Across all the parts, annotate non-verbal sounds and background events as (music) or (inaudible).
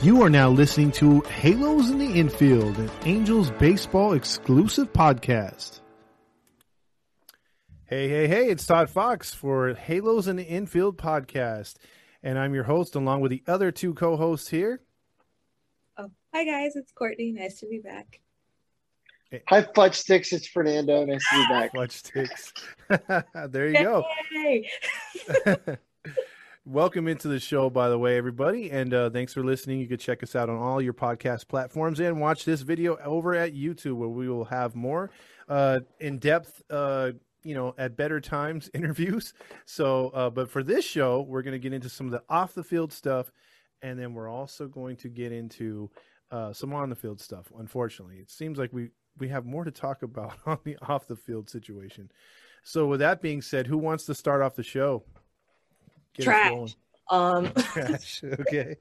You are now listening to Halos in the Infield, an Angels baseball exclusive podcast. Hey, hey, hey, it's Todd Fox for Halos in the Infield podcast. And I'm your host, along with the other two co hosts here. Oh, hi guys, it's Courtney. Nice to be back. Hi, Fudge Sticks. It's Fernando. Nice to be back. Fudge Sticks. (laughs) there you go. (laughs) Welcome into the show, by the way, everybody, and uh, thanks for listening. You can check us out on all your podcast platforms and watch this video over at YouTube, where we will have more uh, in-depth, uh, you know, at better times (laughs) interviews. So, uh, but for this show, we're going to get into some of the off-the-field stuff, and then we're also going to get into uh, some on-the-field stuff. Unfortunately, it seems like we we have more to talk about (laughs) on the off-the-field situation. So, with that being said, who wants to start off the show? Get Trash. Um, (laughs) (laughs) Trash. Okay.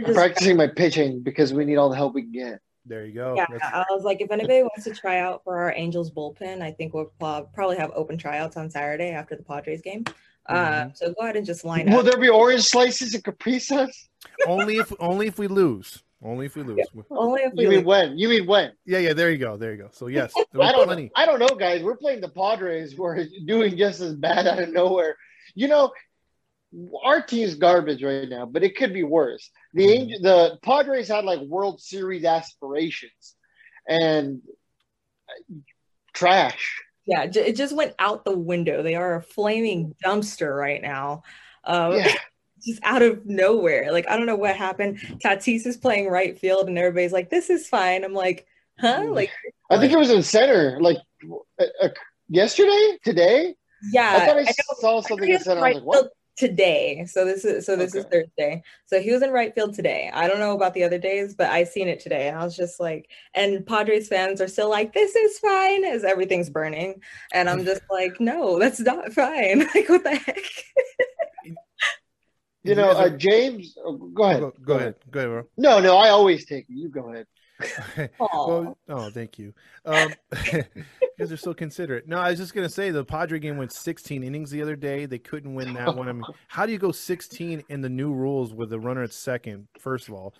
Just, Practicing my pitching because we need all the help we can get. There you go. Yeah, That's... I was like, if anybody wants to try out for our Angels bullpen, I think we'll probably have open tryouts on Saturday after the Padres game. Uh, mm-hmm. so go ahead and just line Will up. Will there be orange slices and Capri (laughs) only if only if we lose. Only if we lose. Yeah, only if we you lose. mean when? You mean when? Yeah, yeah. There you go. There you go. So yes, I don't. Plenty. I don't know, guys. We're playing the Padres. We're doing just as bad out of nowhere. You know, our team's garbage right now, but it could be worse. The mm-hmm. Angel, the Padres had like World Series aspirations, and trash. Yeah, it just went out the window. They are a flaming dumpster right now. Um, yeah. (laughs) Just out of nowhere. Like, I don't know what happened. Tatis is playing right field, and everybody's like, this is fine. I'm like, huh? Mm. Like, I think it was in center, like uh, uh, yesterday, today. Yeah. I thought I, I saw something in center. Right I was like, what? Today. So this is so this okay. is Thursday. So he was in right field today. I don't know about the other days, but I seen it today. And I was just like, and Padres fans are still like, this is fine as everything's burning. And I'm just like, no, that's not fine. (laughs) Like what the heck? you know, uh, James, oh, go ahead. Go, go, ahead. Go ahead, bro. No, no, I always take it. You go ahead. (laughs) well, oh, thank you. Um, (laughs) guys are so considerate. No, I was just gonna say the Padre game went 16 innings the other day. They couldn't win that one. I mean, (laughs) how do you go 16 in the new rules with the runner at second? First of all,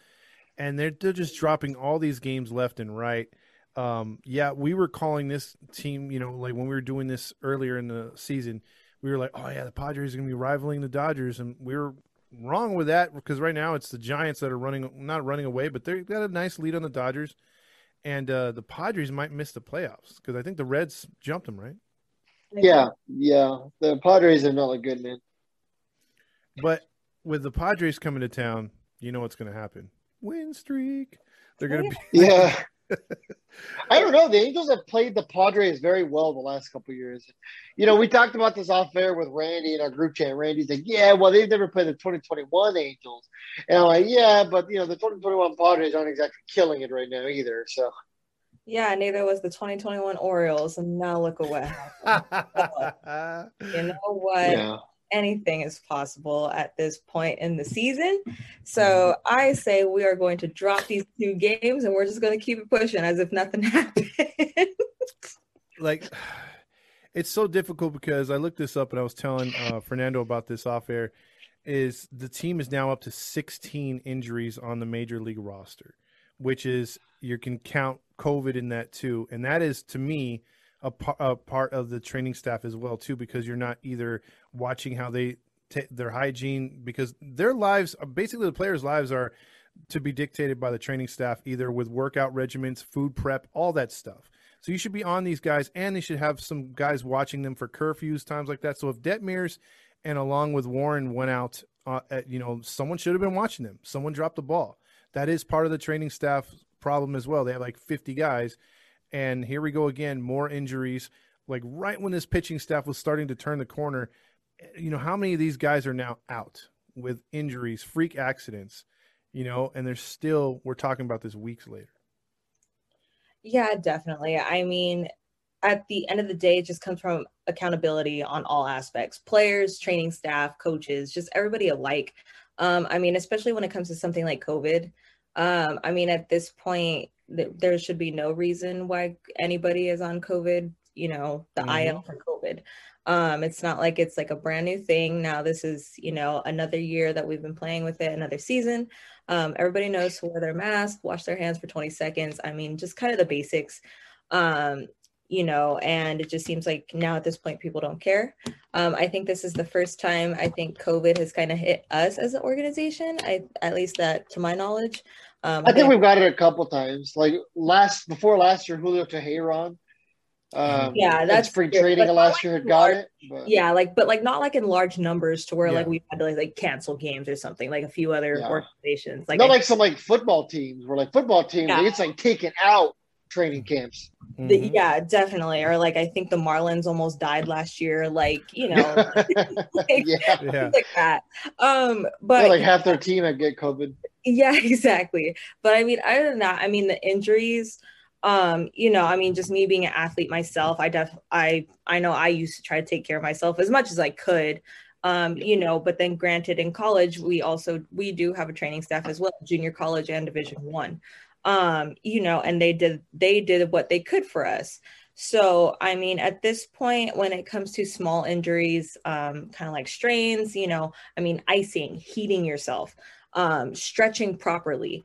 and they're they're just dropping all these games left and right. Um, yeah, we were calling this team. You know, like when we were doing this earlier in the season, we were like, oh yeah, the Padres are gonna be rivaling the Dodgers, and we were wrong with that because right now it's the Giants that are running, not running away, but they've got a nice lead on the Dodgers, and uh, the Padres might miss the playoffs because I think the Reds jumped them, right? Yeah, yeah. The Padres are not look good, man. But with the Padres coming to town, you know what's going to happen. Win streak. They're going to be. Yeah. (laughs) I don't know. The Angels have played the Padres very well the last couple years. You know, we talked about this off air with Randy in our group chat. Randy's like, "Yeah, well, they've never played the 2021 Angels," and I'm like, "Yeah, but you know, the 2021 Padres aren't exactly killing it right now either." So. Yeah, neither was the 2021 Orioles, and now look away. (laughs) you know what? Yeah anything is possible at this point in the season. So I say we are going to drop these two games and we're just going to keep it pushing as if nothing (laughs) happened. like, (sighs) it's so difficult because I looked this up and I was telling uh, Fernando about this off air. Is the team is now up to 16 injuries on the major league roster, which is you can count COVID in that too, and that is to me a, a part of the training staff as well too, because you're not either watching how they t- their hygiene because their lives basically the players' lives are to be dictated by the training staff either with workout regimens, food prep, all that stuff. So you should be on these guys, and they should have some guys watching them for curfews, times like that. So if Detmers and along with Warren went out, uh, at, you know, someone should have been watching them. Someone dropped the ball. That is part of the training staff problem as well. They have like 50 guys, and here we go again, more injuries. Like right when this pitching staff was starting to turn the corner, you know, how many of these guys are now out with injuries, freak accidents, you know, and they're still, we're talking about this weeks later. Yeah, definitely. I mean, at the end of the day, it just comes from accountability on all aspects players, training staff, coaches, just everybody alike. Um, I mean, especially when it comes to something like COVID. Um, I mean, at this point, there should be no reason why anybody is on COVID you know, the mm-hmm. IL for COVID. Um, it's not like it's like a brand new thing. Now this is, you know, another year that we've been playing with it, another season. Um, everybody knows to wear their mask, wash their hands for 20 seconds. I mean, just kind of the basics. Um, you know, and it just seems like now at this point people don't care. Um, I think this is the first time I think COVID has kind of hit us as an organization. I at least that to my knowledge. Um, I think we've got it a couple times. Like last before last year, Julio Teheran um, yeah, that's spring trading last like year had got it. But. Yeah, like but like not like in large numbers to where yeah. like we had to like, like, cancel games or something like a few other yeah. organizations. Like not I, like some like football teams where like football teams yeah. it's like taken out training camps. The, mm-hmm. yeah, definitely. Or like I think the Marlins almost died last year. Like you know, (laughs) (laughs) like, yeah. like that. Um, but like half their team had get COVID. Yeah, (laughs) exactly. But I mean, other than that, I mean the injuries um you know i mean just me being an athlete myself i def i i know i used to try to take care of myself as much as i could. Um you know but then granted in college we also we do have a training staff as well junior college and division one. Um you know and they did they did what they could for us. So i mean at this point when it comes to small injuries um kind of like strains you know i mean icing heating yourself um stretching properly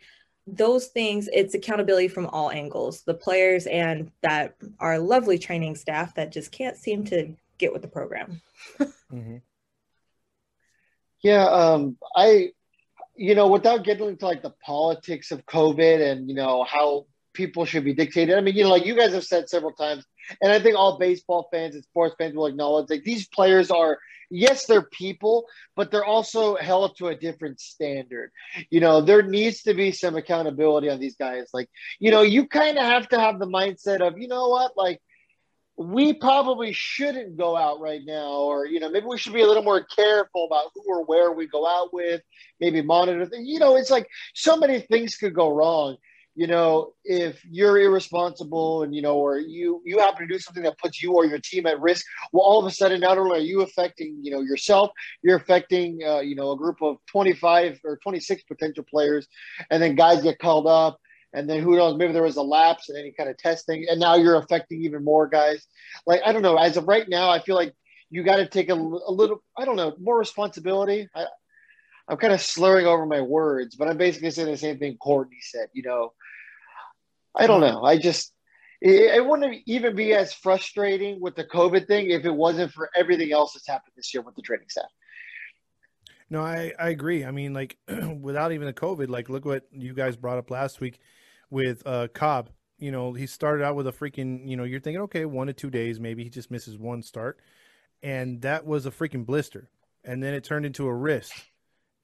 those things it's accountability from all angles the players and that our lovely training staff that just can't seem to get with the program mm-hmm. yeah um i you know without getting into like the politics of covid and you know how people should be dictated i mean you know like you guys have said several times and i think all baseball fans and sports fans will acknowledge like these players are yes, they're people, but they're also held to a different standard. You know, there needs to be some accountability on these guys. Like, you know, you kind of have to have the mindset of, you know what, like, we probably shouldn't go out right now, or you know, maybe we should be a little more careful about who or where we go out with. Maybe monitor. You know, it's like so many things could go wrong you know, if you're irresponsible and you know, or you you happen to do something that puts you or your team at risk, well, all of a sudden, not only are you affecting, you know, yourself, you're affecting, uh, you know, a group of 25 or 26 potential players, and then guys get called up, and then who knows, maybe there was a lapse in any kind of testing, and now you're affecting even more guys. Like I don't know, as of right now, I feel like you got to take a, a little, I don't know, more responsibility. I, I'm kind of slurring over my words, but I'm basically saying the same thing Courtney said. You know, I don't know. I just it, it, wouldn't even be as frustrating with the COVID thing if it wasn't for everything else that's happened this year with the training staff. No, I, I agree. I mean, like (clears throat) without even the COVID, like look what you guys brought up last week with uh Cobb. You know, he started out with a freaking, you know, you're thinking, okay, one to two days, maybe he just misses one start. And that was a freaking blister. And then it turned into a wrist.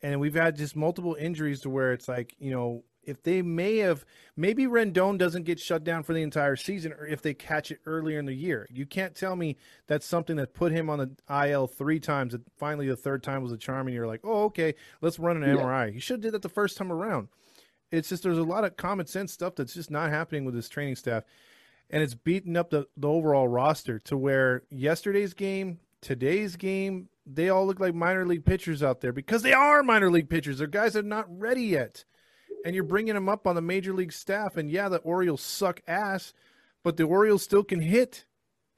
And we've had just multiple injuries to where it's like, you know, if they may have maybe Rendon doesn't get shut down for the entire season or if they catch it earlier in the year. You can't tell me that's something that put him on the IL three times and finally the third time was a charm and you're like, "Oh, okay, let's run an yeah. MRI." You should have did that the first time around. It's just there's a lot of common sense stuff that's just not happening with this training staff. And it's beating up the, the overall roster to where yesterday's game, today's game, they all look like minor league pitchers out there because they are minor league pitchers. They're guys that are not ready yet and you're bringing him up on the major league staff. And yeah, the Orioles suck ass, but the Orioles still can hit,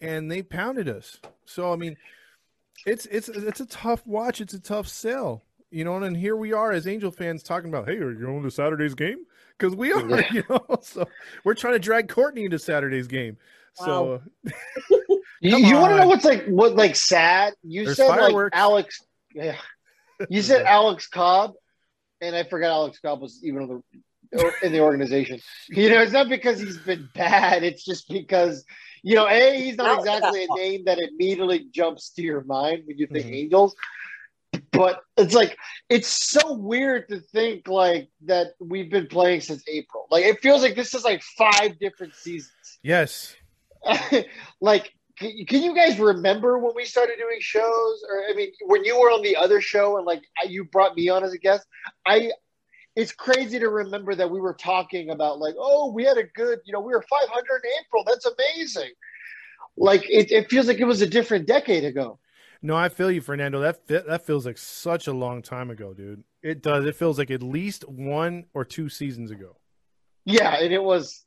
and they pounded us. So I mean, it's it's it's a tough watch. It's a tough sell, you know. And here we are as Angel fans talking about, hey, are you going to Saturday's game? Because we are, yeah. (laughs) you know. So we're trying to drag Courtney into Saturday's game. Wow. So (laughs) you, you want to know what's like what like sad? You There's said fireworks. like Alex. Yeah. You said (laughs) Alex Cobb, and I forgot Alex Cobb was even in the organization. You know, it's not because he's been bad. It's just because you know, a he's not exactly a name that immediately jumps to your mind when you think mm-hmm. Angels. But it's like it's so weird to think like that we've been playing since April. Like it feels like this is like five different seasons. Yes. (laughs) like can you guys remember when we started doing shows? Or i mean when you were on the other show and like you brought me on as a guest i it's crazy to remember that we were talking about like oh we had a good you know we were 500 in april. That's amazing. Like it, it feels like it was a different decade ago. No i feel you fernando. That that feels like such a long time ago dude. It does. It feels like at least one or two seasons ago. Yeah and it was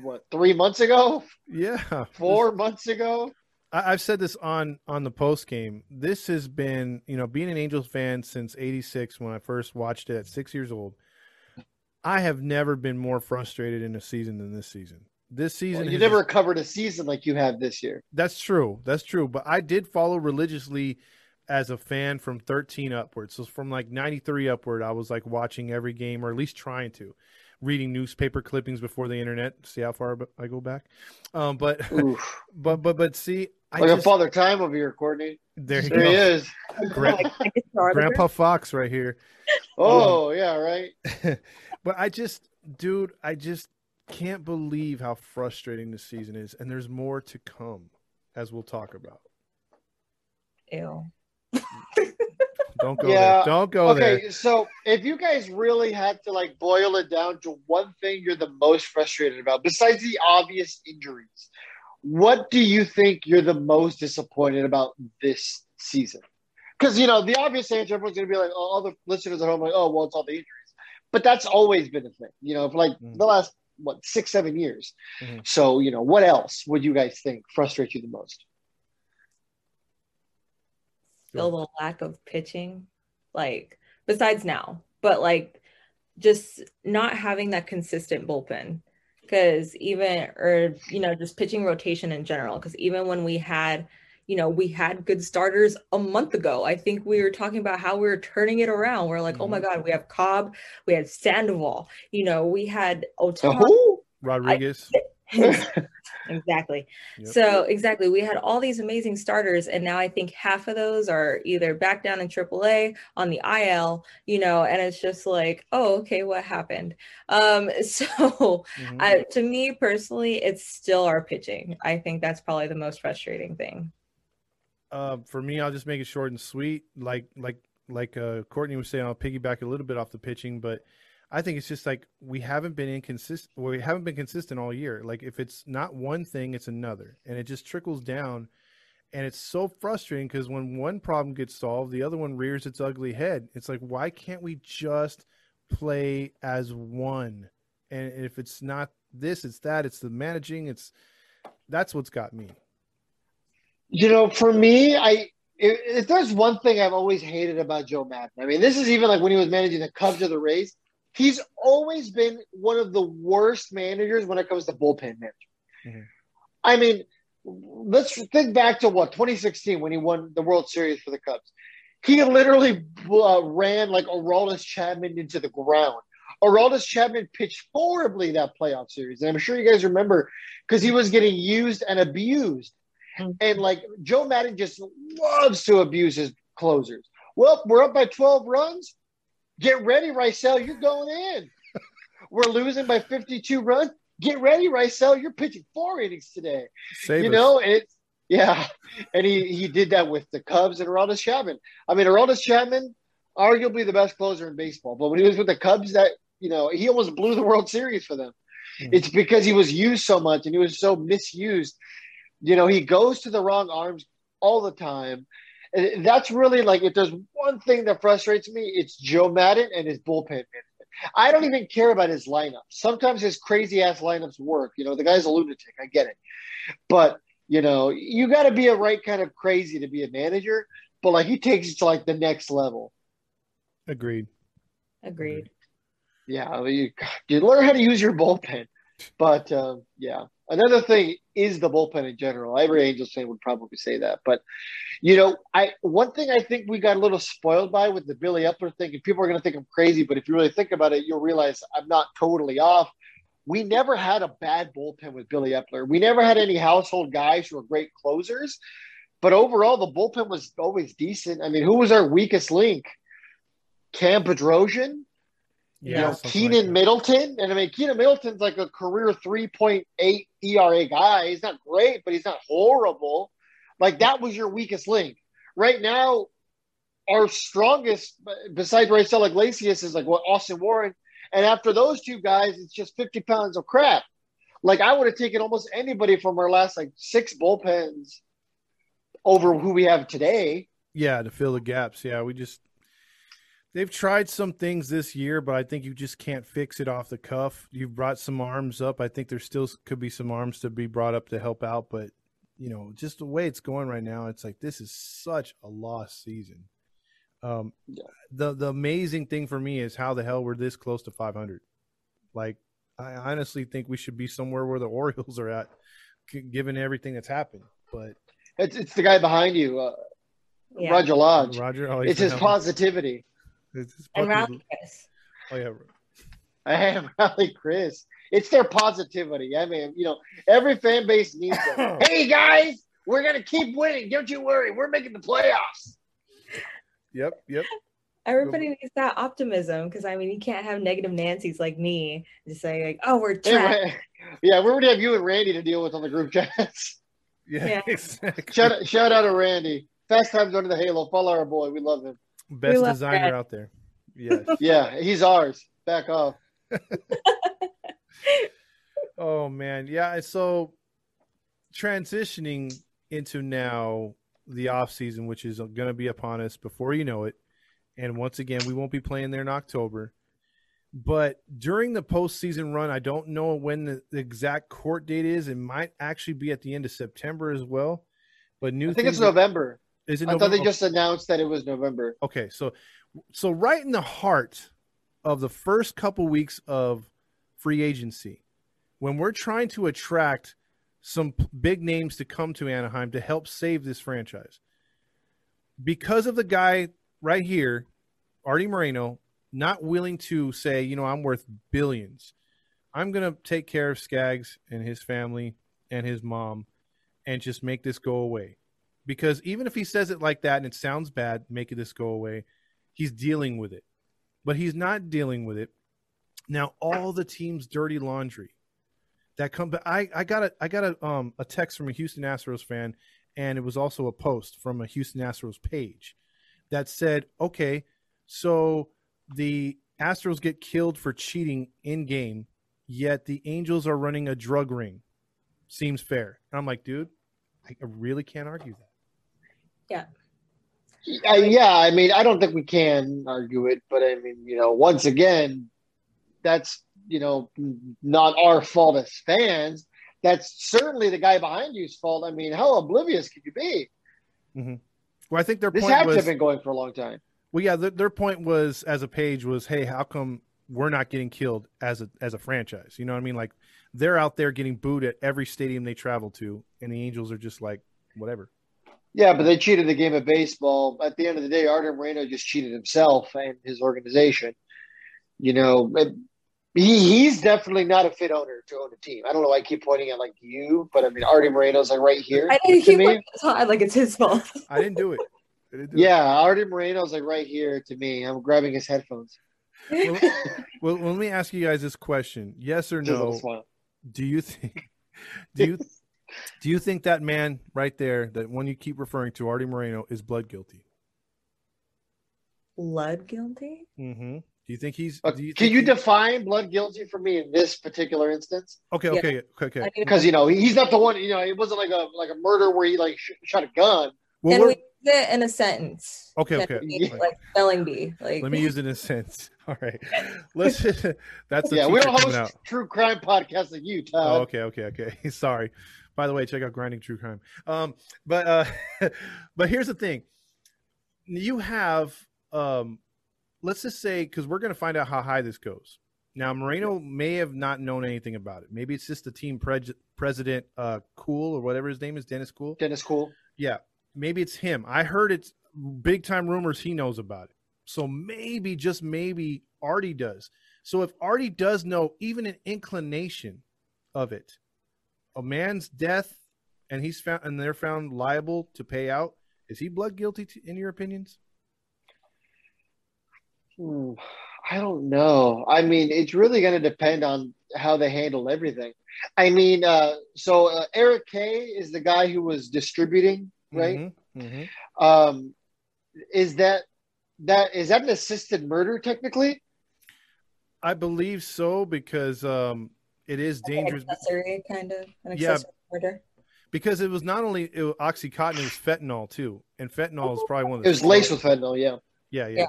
what three months ago, Yeah, four months ago. I, I've said this on on the post game. This has been, you know, being an Angels fan since '86 when I first watched it at six years old. I have never been more frustrated in a season than this season. This season, Well, you never just- covered a season like you have this year. That's true. That's true. But I did follow religiously as a fan from 13 upwards. So from like 93 upward, I was like watching every game or at least trying to, reading newspaper clippings before the internet. See how far I go back. Um, but Oof. (laughs) but but but see, I like a father time over here, Courtney. there There he go, is. Gra- Like, (laughs) I guess our- Grandpa Fox right here. Oh yeah, right. (laughs) but I just, dude, I just can't believe how frustrating this season is, and there's more to come, as we'll talk about. Ew. Don't go Yeah. there. Don't go there. Okay, so if you guys really had to like boil it down to one thing you're the most frustrated about, besides the obvious injuries, what do you think you're the most disappointed about this season? Because you know the obvious answer, everyone's gonna be like, oh, all the listeners at home, like, oh, well, it's all the injuries. But that's always been a thing, you know, for like Mm. the last what six, seven years. Mhm. So you know, what else would you guys think frustrates you the most? Still the lack of pitching like besides now but like just not having that consistent bullpen because even or you know just pitching rotation in general because even when we had you know we had good starters a month ago i think we were talking about how we were turning it around we're like oh my mm-hmm. god we have cobb we had sandoval you know we had So Ohtani. who? Rodriguez. (laughs) exactly. Yep. So exactly, we had all these amazing starters, and now I think half of those are either back down in AAA on the IL, you know, and it's just like, oh, okay, what happened? Um, (laughs) so Mhm. I, to me personally, it's still our pitching. I think that's probably the most frustrating thing. Uh, for me, I'll just make it short and sweet. Like like like uh, Courtney was saying, I'll piggyback a little bit off the pitching, but I think it's just like we haven't been inconsistent. We haven't been consistent all year. Like if it's not one thing, it's another, and it just trickles down. And it's so frustrating because when one problem gets solved, the other one rears its ugly head. It's like, why can't we just play as one? And if it's not this, it's that. It's the managing. It's that's what's got me. You know, for me, I if, if there's one thing I've always hated about Joe Maddon, I mean, this is even like when he was managing the Cubs or the Rays. He's always been one of the worst managers when it comes to bullpen management. Mhm. I mean, let's think back to what 2016 when he won the World Series for the Cubs. He literally uh, ran like Aroldis Chapman into the ground. Aroldis Chapman pitched horribly that playoff series, and I'm sure you guys remember because he was getting used and abused. And like Joe Maddon just loves to abuse his closers. Well, we're up by 12 runs. Get ready, Raisel. You're going in. we're losing by 52 runs. Get ready, Raisel. You're pitching four innings today. Save you us. know, and it's yeah. And he he did that with the Cubs and Aroldis Chapman. I mean, Aroldis Chapman, arguably the best closer in baseball. But when he was with the Cubs, that you know, he almost blew the World Series for them. Mhm. It's because he was used so much and he was so misused. You know, he goes to the wrong arms all the time. And that's really like if there's one thing that frustrates me, it's Joe Maddon and his bullpen management. I don't even care about his lineup. Sometimes his crazy ass lineups work. You know, the guy's a lunatic. I get it. But, you know, you got to be a right kind of crazy to be a manager. But like he takes it to like the next level. Agreed. Agreed. Yeah, I mean, you, you learn how to use your bullpen. But um, yeah, another thing is the bullpen in general. Every Angels fan would probably say that. But you know, I one thing I think we got a little spoiled by with the Billy Eppler thing, and people are going to think I'm crazy, but if you really think about it, you'll realize I'm not totally off. We never had a bad bullpen with Billy Eppler. We never had any household guys who were great closers. But overall, the bullpen was always decent. I mean, who was our weakest link? Cam Bedrosian? you know, something like Keynan. Middleton. And I mean, Keynan Middleton's like a career 3.8 ERA guy. He's not great, but he's not horrible. Like that was your weakest link. Right now, our strongest, besides Raisel Iglesias, is like what Austin Warren. And after those two guys, it's just 50 pounds of crap. Like I would have taken almost anybody from our last like six bullpens over who we have today. Yeah, to fill the gaps. Yeah, we just They've tried some things this year, but I think you just can't fix it off the cuff. You've brought some arms up. I think there still could be some arms to be brought up to help out, but you know, just the way it's going right now, it's like this is such a lost season. Um, Yeah. the the amazing thing for me is how the hell we're this close to 500. Like, I honestly think we should be somewhere where the Orioles are at, given everything that's happened. But It's, it's the guy behind you, uh, Yeah. Roger Lodge. Roger, oh, It's his been- positivity. It's his And Rally Chris. Oh yeah, I am (laughs) Rally Chris. It's their positivity. I mean, you know, every fan base needs it. (laughs) hey guys, we're gonna keep winning. Don't you worry. We're making the playoffs. yep, yep. Everybody needs that optimism because I mean you can't have negative Nancy's like me just say like oh we're Hey, yeah, we're gonna have you and Randy to deal with on the group chats. (laughs) Yeah, Yeah. exactly. shout, shout out to Randy. Fast times under the halo. Follow our boy. We love him. Best designer Brad. out there. Yes. (laughs) Yeah, he's ours. Back off. (laughs) oh man, yeah. and So transitioning into now the off season, which is going to be upon us before you know it, and once again we won't be playing there in October. But during the postseason run, I don't know when the, the exact court date is. It might actually be at the end of September as well. But new I think it's November. Is it I thought they just announced that it was November. Okay, so so right in the heart of the first couple weeks of free agency, when we're trying to attract some big names to come to Anaheim to help save this franchise, because of the guy right here, Arte Moreno, not willing to say, you know, I'm worth billions. I'm gonna take care of Skaggs and his family and his mom, and just make this go away because even if he says it like that and it sounds bad, making this go away, he's dealing with it. But he's not dealing with it. Now all the team's dirty laundry that come but I, I got a I got a um a text from a Houston Astros fan and it was also a post from a Houston Astros page that said, "Okay, so the Astros get killed for cheating in game, yet the Angels are running a drug ring. Seems fair." And I'm like, "Dude, I really can't argue that." Uh, yeah, I mean, I don't think we can argue it, but I mean, you know, once again, that's you know not our fault as fans. That's certainly the guy behind you's fault. I mean, how oblivious could you be? Well, I think their This point had to was been going for a long time. well, yeah. Their, their point was as a page was, hey, how come we're not getting killed as a as a franchise? You know what I mean? Like they're out there getting booed at every stadium they travel to, and the Angels are just like whatever. Yeah, but they cheated the game of baseball. At the end of the day, Arte Moreno just cheated himself and his organization. You know, it- he he's definitely not a fit owner to own a team. I don't know why I keep pointing at like you, but I mean, Arte Moreno's like right here. I didn't to keep me. like, it's hard, like it's his fault. (laughs) I didn't do it. I didn't do it. Yeah, Arte Moreno's like right here to me. I'm grabbing his headphones. Well, well, let me ask you guys this question: Yes or Just a little no? Do you think? Do you do you think that man right there, that one you keep referring to, Arte Moreno, is blood guilty? Blood guilty? Mm-hmm. Do you think he's? Uh, do you Can think you he- define blood guilty for me in this particular instance? Okay, Yeah. okay, okay, okay. Because you know he's not the one. You know, it wasn't like a like a murder where he like sh- shot a gun. Well, Can we're- use it in a sentence? Okay, Can okay. we, Yeah. Like spelling bee. Like Let me use it in a sense. (laughs) All right, (laughs) let's. (laughs) That's the yeah, we don't host out. true crime podcasts like you, Oh, okay, okay, okay. Sorry. By the way, check out Grinding True Crime. Um, but uh, (laughs) but here's the thing: you have um, let's just say because we're going to find out how high this goes. Now, Moreno may have not known anything about it. Maybe it's just the team pres- president, uh, Kuhl or whatever his name is, Dennis Kuhl. Dennis Kuhl. Yeah, maybe it's him. I heard it's big time rumors he knows about it. So maybe, just maybe, Arte does. So if Arte does know even an inclination of it, a man's death, and he's found and they're found liable to pay out, is he blood guilty? To, in your opinions? Hmm, I don't know. I mean, it's really going to depend on how they handle everything. I mean, uh, so uh, Eric Kay is the guy who was distributing, right? Mhm, mhm. Um, is that that is that an assisted murder technically? I believe so because um, it is like an dangerous. accessory kind of an Yeah. accessory. Because it was not only it was oxycontin, it was fentanyl too, and fentanyl is probably one of the It was laced with fentanyl. Yeah. Yeah, yeah. Yeah.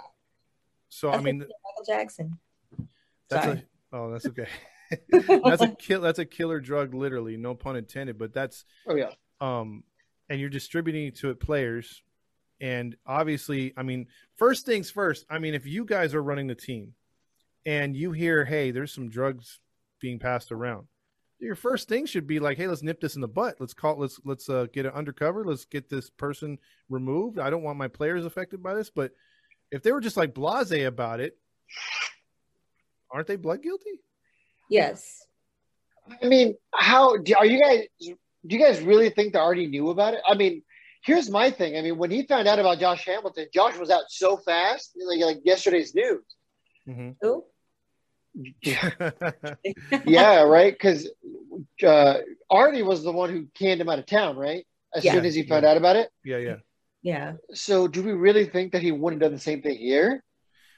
So That's I mean, Michael Jackson. that's Sorry. a (laughs) oh, that's okay. (laughs) that's a kill. That's a killer drug, literally. No pun intended. But that's Oh yeah. um, and you're distributing it to players, and obviously, I mean, first things first. I mean, if you guys are running the team, and you hear, hey, there's some drugs being passed around, your first thing should be like, hey, let's nip this in the butt. Let's call. Let's let's uh, get it undercover. Let's get this person removed. I don't want my players affected by this. But if they were just like blasé about it, aren't they blood guilty? Yes. I mean, how do, are you guys? Do you guys really think they already knew about it? I mean, here's my thing. I mean, when he found out about Josh Hamilton, Josh was out so fast, like, like yesterday's news. Mm-hmm. Who? Yeah, right. Because uh, Arte was the one who canned him out of town, right? As Yeah. soon as he found out about it. yeah, yeah. Yeah. So, do we really think that he wouldn't have done the same thing here?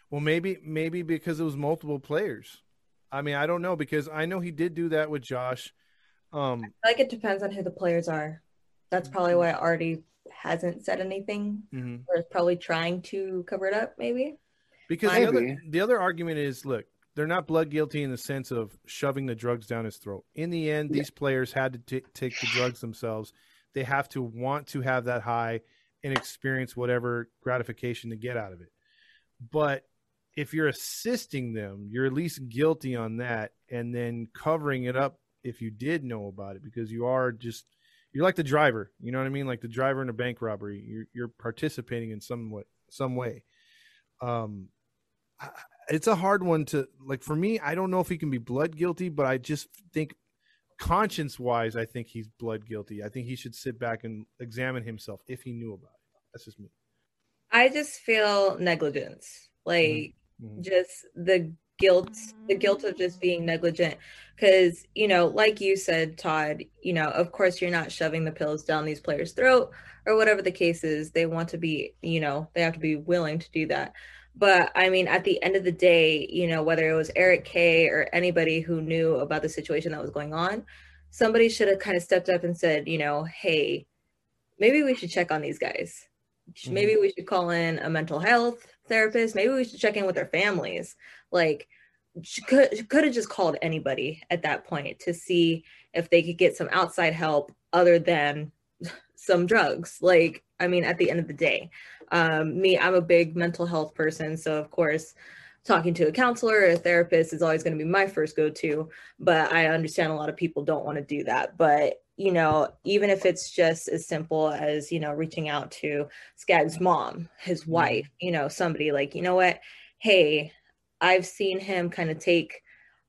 Well, maybe maybe because it was multiple players. I mean, I don't know because I know he did do that with Josh. Um, I like it depends on who the players are. That's probably why Arte hasn't said anything mhm. or is probably trying to cover it up, maybe. because the other, the other argument is, look, they're not blood guilty in the sense of shoving the drugs down his throat. In the end, these players had to t- take the drugs themselves. They have to want to have that high and experience whatever gratification to get out of it. But if you're assisting them, you're at least guilty on that, and then covering it up if you did know about it because you are just you're like the driver. You know what I mean? Like the driver in a bank robbery. You're you're participating in some way, some way. Um, I- it's a hard one to like for me. I don't know if he can be blood guilty, but I just think conscience wise, I think he's blood guilty. I think he should sit back and examine himself if he knew about it. That's just me. I just feel negligence. Like Mhm. just the guilt, the guilt of just being negligent. Cause, you know, like you said, Todd, you know, of course you're not shoving the pills down these players' throat or whatever the case is. They want to be, you know, they have to be willing to do that. But I mean, at the end of the day, you know, whether it was Eric Kay or anybody who knew about the situation that was going on, somebody should have kind of stepped up and said, you know, hey, maybe we should check on these guys. Mm-hmm. Maybe we should call in a mental health therapist. Maybe we should check in with their families. Like, she could could have just called anybody at that point to see if they could get some outside help other than (laughs) some drugs. Like, I mean, at the end of the day, um, me, I'm a big mental health person, so of course, talking to a counselor or a therapist is always going to be my first go to. But I understand a lot of people don't want to do that. But you know, even if it's just as simple as you know reaching out to Skag's mom, his wife, you know, somebody like, you know what, hey, I've seen him kind of take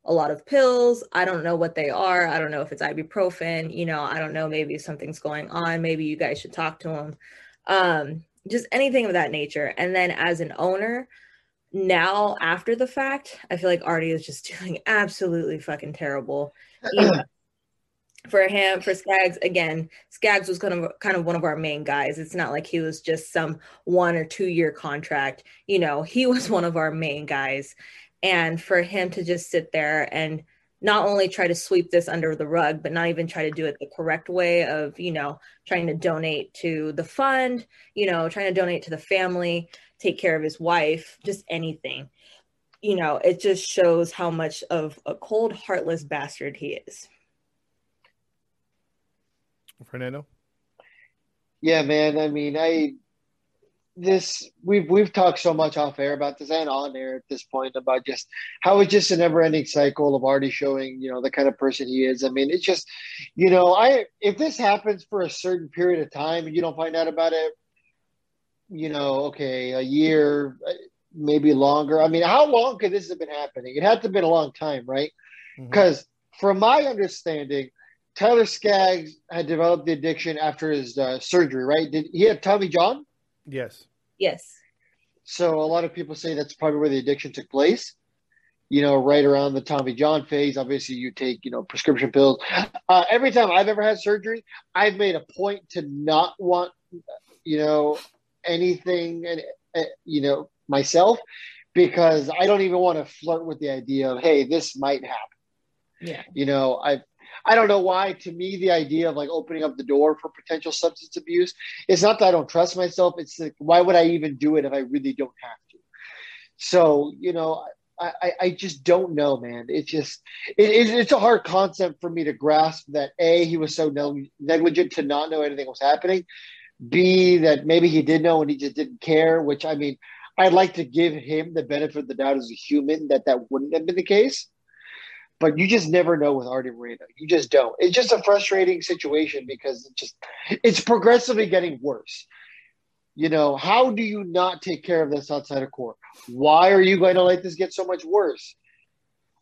a lot of pills. I don't know what they are. I don't know if it's ibuprofen. You know, I don't know. Maybe something's going on. Maybe you guys should talk to him. Um, just anything of that nature. And then as an owner, now after the fact, I feel like Arte is just (laughs) doing absolutely fucking terrible. You know, (clears throat) for him, for Skaggs, again, Skaggs was kind of kind of one of our main guys. It's not like he was just some one or two year contract. You know, he (laughs) was one of our main guys. And for him to just sit there and not only try to sweep this under the rug, but not even try to do it the correct way of, you know, trying to donate to the fund, you know, trying to donate to the family, take care of his wife, just anything. You know, it just shows how much of a cold, heartless bastard he is. Fernando. Yeah, man. I mean, I this we've we've talked so much off air about this and on air at this point about just how it's just a never ending cycle of already showing, you know, the kind of person he is. I mean, it's just, you know, I if this happens for a certain period of time and you don't find out about it, you know, okay, a year, maybe longer. I mean, how long could this have been happening? It had to have been a long time, right? Because from my understanding, Tyler Skaggs had developed the addiction after his uh, surgery, right? Did he have Tommy John? Yes. Yes. So a lot of people say that's probably where the addiction took place. You know, right around the Tommy John phase. Obviously, you take you know prescription pills. Uh, every time I've ever had surgery, I've made a point to not want you know anything and uh, you know myself because I don't even want to flirt with the idea of hey, this might happen. Yeah. You know, I I don't know why. To me, the idea of like opening up the door for potential substance abuse, it's not that I don't trust myself. It's like why would I even do it if I really don't have to? So you know, I, I just don't know, man. It's just it, it's a hard concept for me to grasp that a he was so negligent to not know anything was happening. B that maybe he did know and he just didn't care. Which I mean, I'd like to give him the benefit of the doubt as a human that that wouldn't have been the case. But you just never know with Arte Moreno. You just don't. It's just a frustrating situation because it just it's progressively getting worse. You know, how do you not take care of this outside of court? Why are you going to let this get so much worse?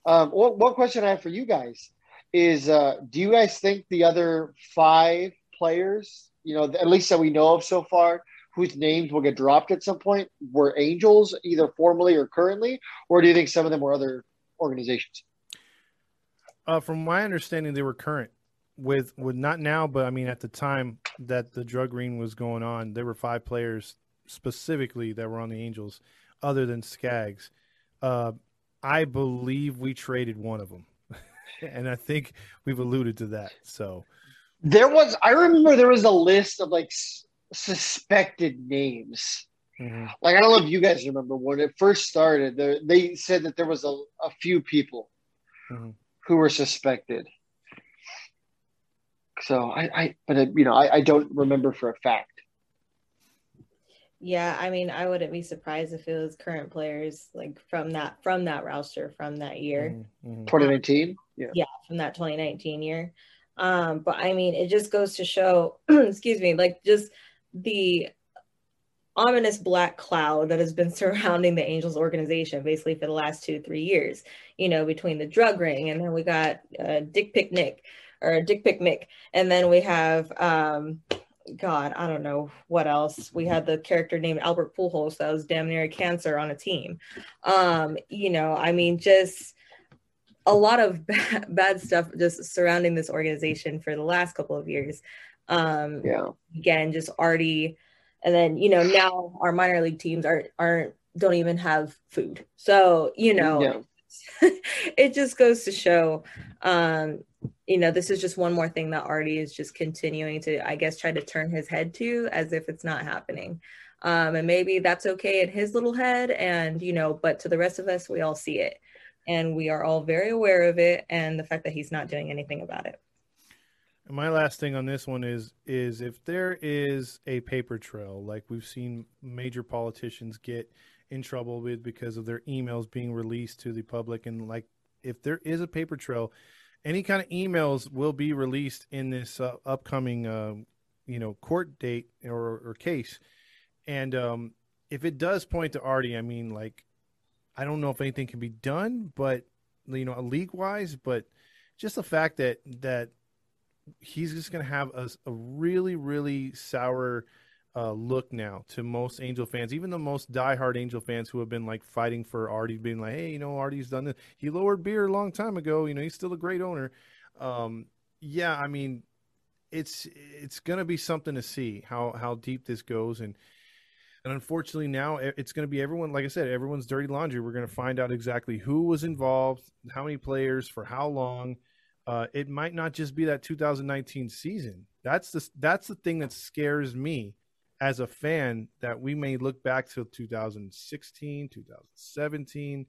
Um, one, one question I have for you guys is: uh, Do you guys think the other five players, you know, at least that we know of so far, whose names will get dropped at some point, were Angels, either formally or currently, or do you think some of them were other organizations? Uh, from my understanding, they were current with with not now, but I mean at the time that the drug ring was going on, there were five players specifically that were on the Angels, other than Skaggs. Uh, I believe we traded one of them, (laughs) and I think we've alluded to that. So there was, I remember there was a list of like s- suspected names. Mm-hmm. Like I don't know if you guys remember when it first started. There, they said that there was a, a few people mm-hmm. Who were suspected. So I, I but uh, you know, I, I don't remember for a fact. Yeah, I mean, I wouldn't be surprised if it was current players like from that from that roster from that year, mm-hmm. 2019. Yeah, yeah, from that 2019 year. Um, but I mean, it just goes to show, (clears throat) excuse me, like just the ominous black cloud that has been (laughs) surrounding the Angels organization basically for the last two three years. You know, between the drug ring and then we got uh, Dick Pick Nick or Dick Pick Mick. And then we have um God, I don't know what else. We had the character named Albert Pujols that was damn near a cancer on a team. Um, you know, I mean, just a lot of bad, (laughs) bad stuff just surrounding this organization for the last couple of years. Um, yeah. Again, just Arte, and then you know now our minor league teams are aren't don't even have food. So you know, yeah. (laughs) it just goes to show um, you know, this is just one more thing that Arte is just continuing to, I guess, try to turn his head to as if it's not happening. Um, and maybe that's okay in his little head. And, you know, but to the rest of us, we all see it and we are all very aware of it and the fact that he's not doing anything about it. And my last thing on this one is is if there is a paper trail like we've seen major politicians get in trouble with because of their emails being released to the public and like if there is a paper trail any kind of emails will be released in this uh, upcoming, uh, you know, court date or, or case. And um, if it does point to Arte, I mean, like, I don't know if anything can be done, but you know, league wise, but just the fact that that he's just going to have a, a really, really sour uh, look now to most Angel fans, even the most diehard Angel fans who have been like fighting for Arte, being like, hey, you know, Arte's done this. He lowered beer a long time ago. You know, he's still a great owner. Um, yeah, I mean, it's it's going to be something to see how how deep this goes and. And unfortunately, now it's going to be everyone. Like I said, everyone's dirty laundry. We're going to find out exactly who was involved, how many players, for how long. Uh, it might not just be that 2019 season. That's the that's the thing that scares me as a fan that we may look back to 2016, 2017,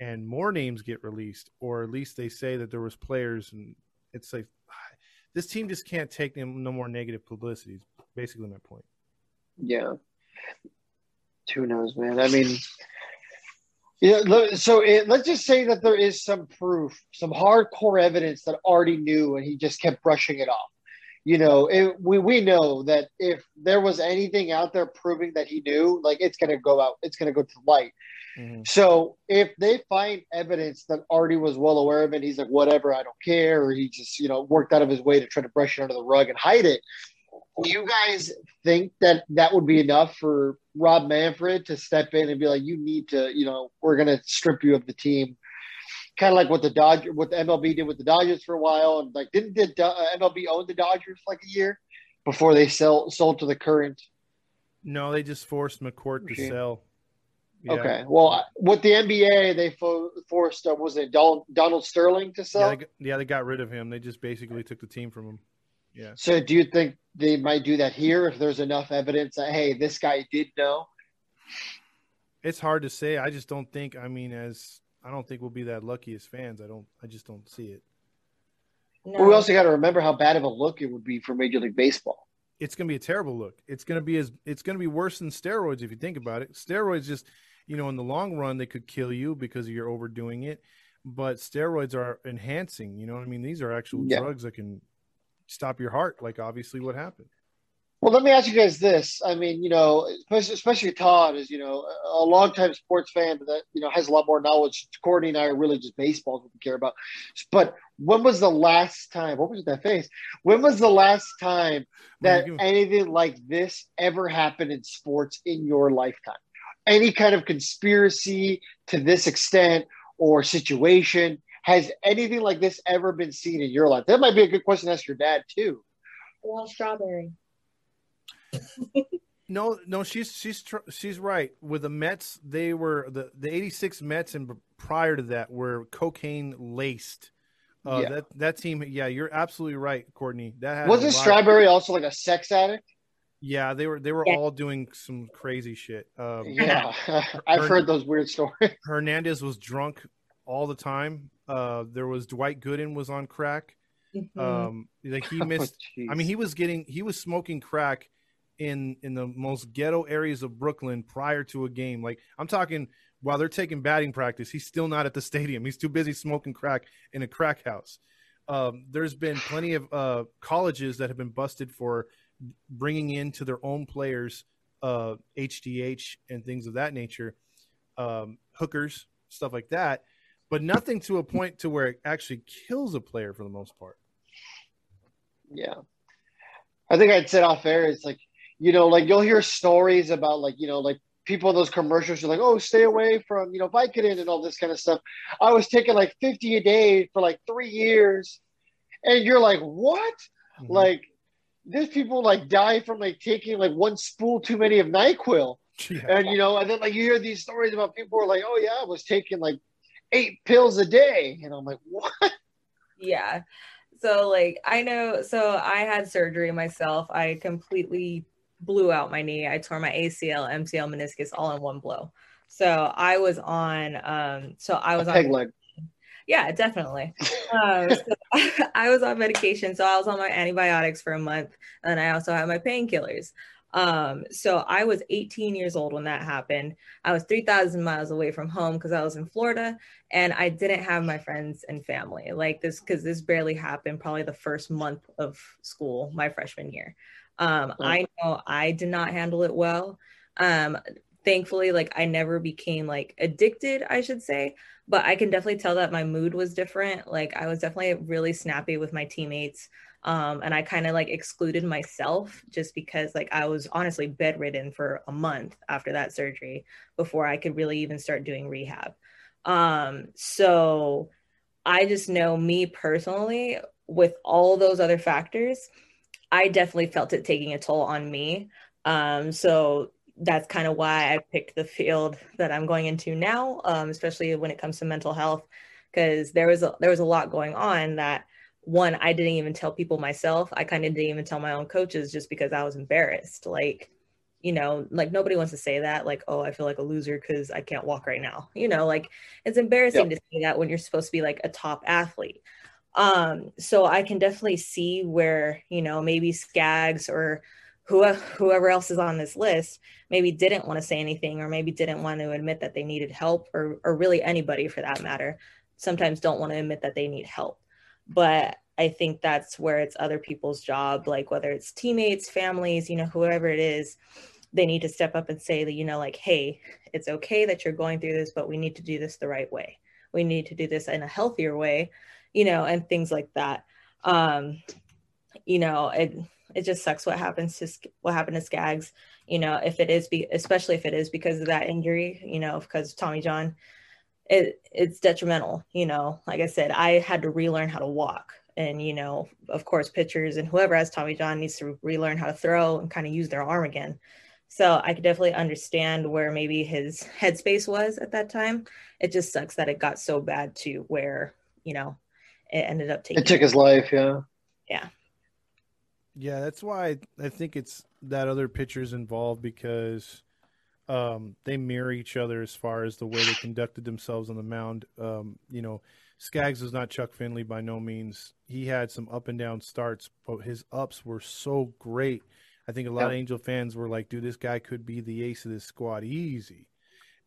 and more names get released, or at least they say that there was players, and it's like (sighs) this team just can't take no more negative publicity. Basically, my point. Yeah. Who knows, man? I mean, yeah. So it, let's just say that there is some proof, some hardcore evidence that Arte knew, and he just kept brushing it off you know, it, we we know that if there was anything out there proving that he knew, like it's gonna go out, it's gonna go to light. Mm-hmm. So if they find evidence that Arte was well aware of it, he's like, whatever, I don't care, or he just you know worked out of his way to try to brush it under the rug and hide it. Do you guys think that that would be enough for Rob Manfred to step in and be like, you need to, you know, we're gonna strip you of the team kind of like what the Dodger, what the MLB did with the Dodgers for a while, and like didn't the uh, MLB own the Dodgers like a year before they sell sold to the current? No, they just forced McCourt to sell. Yeah. Okay, well, with the NBA, they fo- forced uh, was it Donald, Donald Sterling to sell? Yeah they, yeah, they got rid of him. They just basically took the team from him. Yeah. So, do you think they might do that here if there's enough evidence that hey, this guy did know? It's hard to say. I just don't think. I mean, as I don't think we'll be that lucky as fans. I don't. I just don't see it. No. But we also got to remember how bad of a look it would be for Major League Baseball. It's going to be a terrible look. It's going to be as. It's going to be worse than steroids if you think about it. Steroids just, you know, in the long run they could kill you because you're overdoing it. But steroids are enhancing. You know what I mean? These are actual yeah. drugs that can stop your heart. Like obviously what happened. Well, let me ask you guys this. I mean, you know, especially Todd is, you know, a longtime sports fan that, you know, has a lot more knowledge. Courtney and I are really just baseball what we care about. But when was the last time, what was that face? When was the last time that anything like this ever happened in sports in your lifetime? Any kind of conspiracy to this extent or situation? Has anything like this ever been seen in your life? That might be a good question to ask your dad, too. Well, strawberry (laughs) no, no, she's she's she's right. With the Mets, they were the the '86 Mets, and prior to that, were cocaine laced. Uh, yeah. That that team, yeah, you're absolutely right, Courtney. That was it. Strawberry of... also like a sex addict. Yeah, they were they were yeah. all doing some crazy shit. Um, yeah, (laughs) I've Hern- heard those weird stories. Hernandez was drunk all the time. Uh, there was Dwight Gooden was on crack. Mm-hmm. Um, like he (laughs) oh, missed. Oh, I mean, he was getting he was smoking crack in in the most ghetto areas of Brooklyn prior to a game. Like I'm talking while they're taking batting practice, he's still not at the stadium. He's too busy smoking crack in a crack house. Um, there's been plenty of uh, colleges that have been busted for bringing into their own players uh, HGH and things of that nature, um, hookers, stuff like that, but nothing to a point to where it actually kills a player for the most part. Yeah, I think I'd said off air. It's like you know, like you'll hear stories about like, you know, like people in those commercials are like, oh, stay away from, you know, Vicodin and all this kind of stuff. I was taking like 50 a day for like three years. And you're like, what? Mm-hmm. Like, there's people like die from like taking like one spool too many of NyQuil. (laughs) Yeah. And, you know, and then like you hear these stories about people who are like, oh, yeah, I was taking like eight pills a day. And I'm like, what? Yeah. So, like, I know, so I had surgery myself. I completely blew out my knee. I tore my ACL, MCL, meniscus all in one blow. So I was on. Um, so I was on. Leg. Yeah, definitely. um, so (laughs) I was on medication, so I was on my antibiotics for a month, and I also had my painkillers. Um, so I was 18 years old when that happened. I was 3,000 miles away from home because I was in Florida and I didn't have my friends and family like this because this barely happened probably the first month of school, my freshman year. Um, I know I did not handle it well. Um, thankfully, like I never became like addicted, I should say, but I can definitely tell that my mood was different. Like I was definitely really snappy with my teammates. Um, and I kind of like excluded myself just because like I was honestly bedridden for a month after that surgery before I could really even start doing rehab. Um, so I just know me personally with all those other factors, I definitely felt it taking a toll on me. Um, so that's kind of why I picked the field that I'm going into now, um, especially when it comes to mental health, because there was a, there was a lot going on that one I didn't even tell people myself. I kind of didn't even tell my own coaches just because I was embarrassed. Like, you know, like nobody wants to say that, like, oh, I feel like a loser because I can't walk right now. You know, like it's embarrassing yep. to say that when you're supposed to be like a top athlete. Um, so I can definitely see where, you know, maybe Skaggs or whoever, else is on this list maybe didn't want to say anything or maybe didn't want to admit that they needed help or, or really anybody for that matter sometimes don't want to admit that they need help. But I think that's where it's other people's job, like whether it's teammates, families, you know, whoever it is, they need to step up and say that, you know, like, hey, it's okay that you're going through this, but we need to do this the right way. We need to do this in a healthier way you know, and things like that. Um, you know, it it just sucks what happens to what happened to Skaggs. You know, if it is, be, especially if it is because of that injury. You know, because Tommy John, it it's detrimental. You know, like I said, I had to relearn how to walk, and you know, of course, pitchers and whoever has Tommy John needs to relearn how to throw and kind of use their arm again. So I could definitely understand where maybe his headspace was at that time. It just sucks that it got so bad to where you know it ended up taking. It took his life. Yeah. Yeah. Yeah, that's why I think it's that other pitcher's involved because um, they mirror each other as far as the way they conducted themselves on the mound. Um, you know, Skaggs was not Chuck Finley by no means. He had some up and down starts, but his ups were so great. I think a lot of Angel fans were like, "Dude, this guy could be the ace of this squad, easy."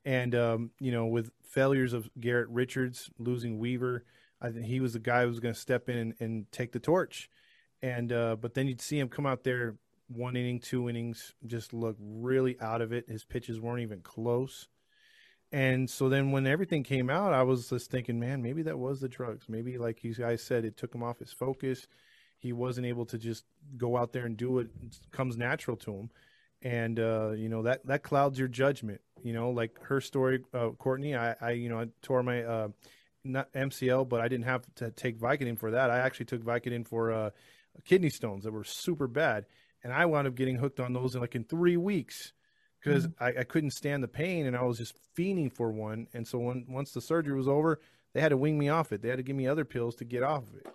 And um, you know, with failures of Garrett Richards losing Weaver, I think he was the guy who was going to step in and, and, take the torch. And uh, but then you'd see him come out there one inning, two innings, just look really out of it. His pitches weren't even close. And so then when everything came out, I was just thinking, man, maybe that was the drugs. Maybe, like you guys said, it took him off his focus. He wasn't able to just go out there and do what comes natural to him. And uh, you know that that clouds your judgment. You know, like her story, uh, Courtney. I, I, you know, I tore my uh, not MCL, but I didn't have to take Vicodin for that. I actually took Vicodin for uh, kidney stones that were super bad and I wound up getting hooked on those in like in three weeks because mm-hmm. I, I, couldn't stand the pain and I was just fiending for one. And so when once the surgery was over, they had to wing me off it. They had to give me other pills to get off of it.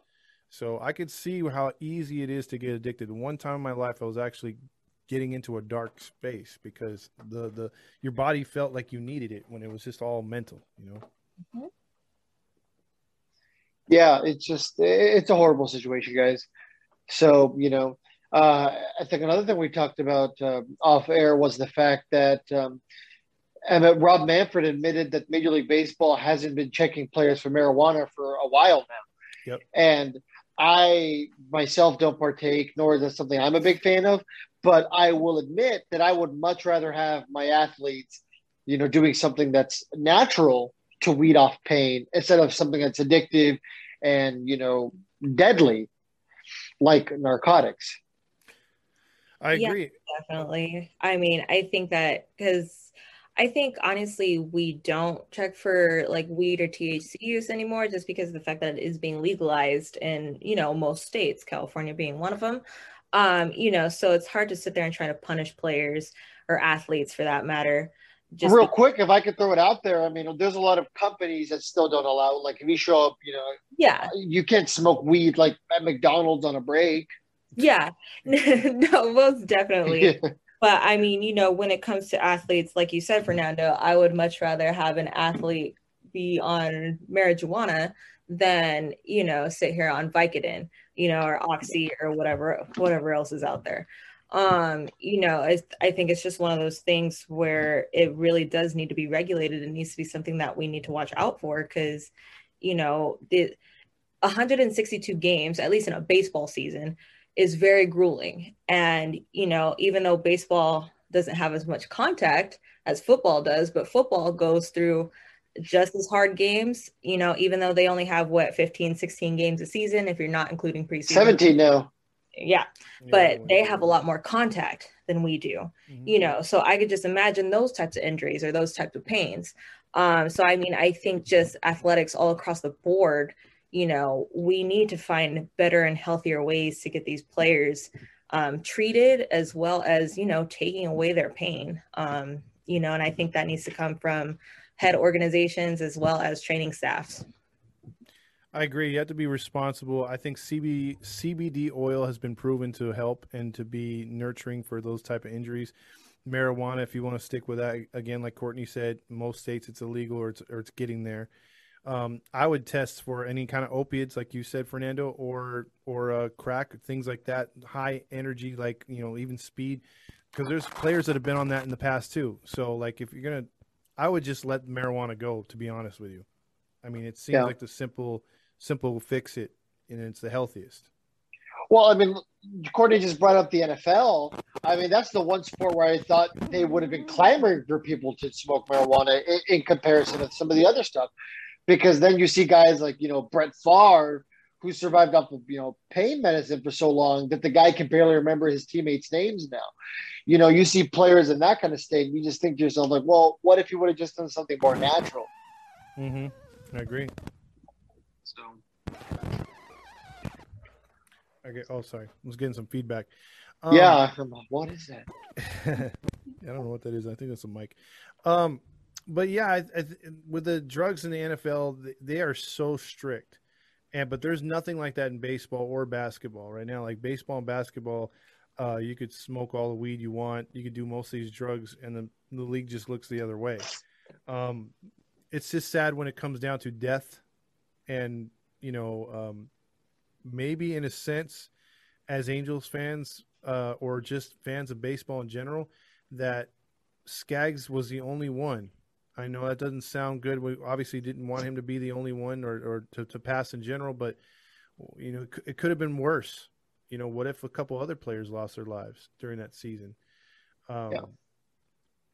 So I could see how easy it is to get addicted. One time in my life, I was actually getting into a dark space because the the your body felt like you needed it when it was just all mental, you know. Mm-hmm. Yeah, it's just it's a horrible situation, guys. So you know, uh, I think another thing we talked about uh, off air was the fact that um, Rob Manfred admitted that Major League Baseball hasn't been checking players for marijuana for a while now. Yep. And I myself don't partake, nor is that something I'm a big fan of. But I will admit that I would much rather have my athletes, you know, doing something that's natural to weed off pain instead of something that's addictive and you know deadly, like narcotics. I agree. Yeah, definitely. I mean, I think that because I think honestly, we don't check for like weed or THC use anymore just because of the fact that it is being legalized in, you know, most states, California being one of them. Um, you know, so it's hard to sit there and try to punish players or athletes for that matter. Just real quick, if I could throw it out there, I mean, there's a lot of companies that still don't allow. Like, if you show up, you know, yeah, you can't smoke weed like at McDonald's on a break. Yeah, (laughs) no, most definitely. (laughs) Yeah. But I mean, you know, when it comes to athletes, like you said, Fernando, I would much rather have an athlete be on marijuana than you know sit here on Vicodin, you know, or Oxy or whatever whatever else is out there. Um, you know, I, I think it's just one of those things where it really does need to be regulated. It needs to be something that we need to watch out for because, you know, the 162 games, at least in a baseball season, is very grueling. And, you know, even though baseball doesn't have as much contact as football does, but football goes through just as hard games, you know, even though they only have what 15, 16 games a season, if you're not including preseason. 17 now. Yeah. But they have a lot more contact than we do, mm-hmm. you know. So I could just imagine those types of injuries or those types of pains. Um, so I mean, I think just athletics all across the board you know, we need to find better and healthier ways to get these players um, treated as well as, you know, taking away their pain. Um, you know, and I think that needs to come from head organizations as well as training staffs. I agree. You have to be responsible. I think CB, CBD oil has been proven to help and to be nurturing for those type of injuries. Marijuana, if you want to stick with that, again, like Courtney said, most states it's illegal or it's or it's getting there. Um, I would test for any kind of opiates, like you said, Fernando, or or uh, crack, things like that, high energy, like you know, even speed, because there's players that have been on that in the past too. So, like, if you're gonna, I would just let marijuana go. To be honest with you, I mean, it seems yeah. like the simple, simple fix it, and it's the healthiest. Well, I mean, Courtney just brought up the NFL. I mean, that's the one sport where I thought they would have been clamoring for people to smoke marijuana in, in comparison to some of the other stuff because then you see guys like you know Brett Favre who survived off of you know pain medicine for so long that the guy can barely remember his teammates' names now. You know, you see players in that kind of state, and you just think to yourself like, well, what if you would have just done something more natural? Mm-hmm. I agree. Okay. Oh, sorry. I was getting some feedback. Um, yeah. What is that? (laughs) I don't know what that is. I think that's a mic. Um, but yeah, I, I, with the drugs in the NFL, they are so strict, and but there's nothing like that in baseball or basketball right now. Like baseball and basketball, Uh, you could smoke all the weed you want. You could do most of these drugs, and the, the league just looks the other way. Um, it's just sad when it comes down to death, and you know, um, maybe in a sense, as Angels fans uh, or just fans of baseball in general, that Skaggs was the only one. I know that doesn't sound good. We obviously didn't want him to be the only one or, or to, to pass in general, but you know, it could have been worse. You know, what if a couple other players lost their lives during that season? Um, yeah.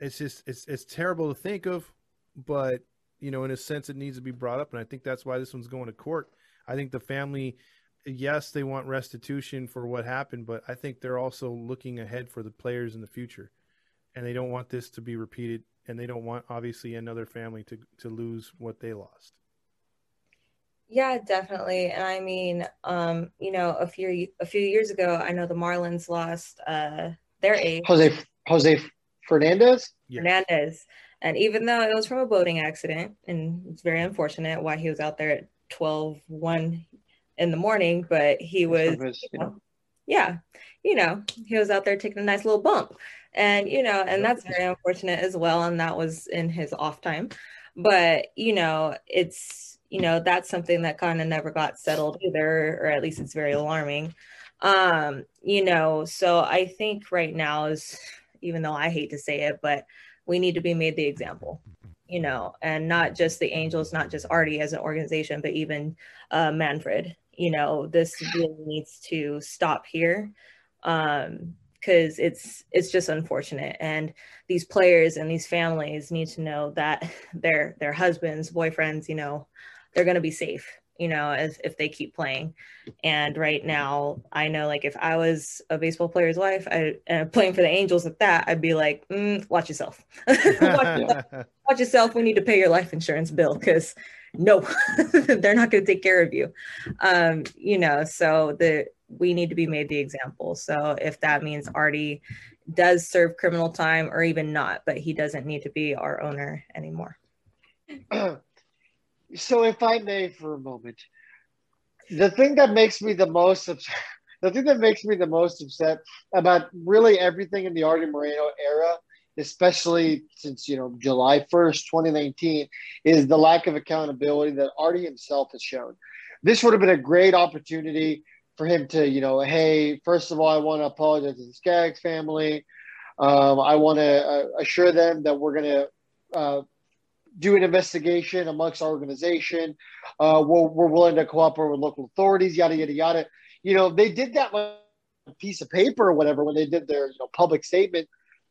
It's just it's it's terrible to think of, but you know, in a sense, it needs to be brought up, and I think that's why this one's going to court. I think the family, yes, they want restitution for what happened, but I think they're also looking ahead for the players in the future, and they don't want this to be repeated, and they don't want obviously another family to to lose what they lost. Yeah, definitely. And I mean, um, you know, a few a few years ago, I know the Marlins lost uh their ace. Jose Jose Fernandez? Fernandez. And even though it was from a boating accident, and it's very unfortunate why he was out there at 12 1 in the morning, but he was, you know, yeah, you know, he was out there taking a nice little bump. And, you know, and that's very unfortunate as well. And that was in his off time. But, you know, it's, you know, that's something that kind of never got settled either, or at least it's very alarming. Um, you know, so I think right now is, even though I hate to say it, but we need to be made the example, you know, and not just the Angels, not just Arte as an organization, but even uh, Manfred. You know, this really needs to stop here um, because it's it's just unfortunate. And these players and these families need to know that (laughs) their their husbands, boyfriends, you know, they're going to be safe you know, as if they keep playing. And right now, I know like if I was a baseball player's wife, I uh, playing for the Angels at that, I'd be like, mm, watch yourself. (laughs) watch, (laughs) yourself. watch yourself. We need to pay your life insurance bill because no, (laughs) they're not going to take care of you. Um, you know, so the we need to be made the example. So if that means Arte does serve criminal time or even not, but he doesn't need to be our owner anymore. (clears throat) So, if I may, for a moment, the thing that makes me the most upset, (laughs) the thing that makes me the most upset about really everything in the Arte Moreno era, especially since you know July first, twenty nineteen, is the lack of accountability that Arte himself has shown. This would have been a great opportunity for him to, you know, hey, first of all, I want to apologize to the Skaggs family. Um, I want to uh, assure them that we're going to uh, do an investigation amongst our organization. Uh, we're, we're willing to cooperate with local authorities, yada, yada, yada. You know, they did that piece of paper or whatever when they did their you know, public statement,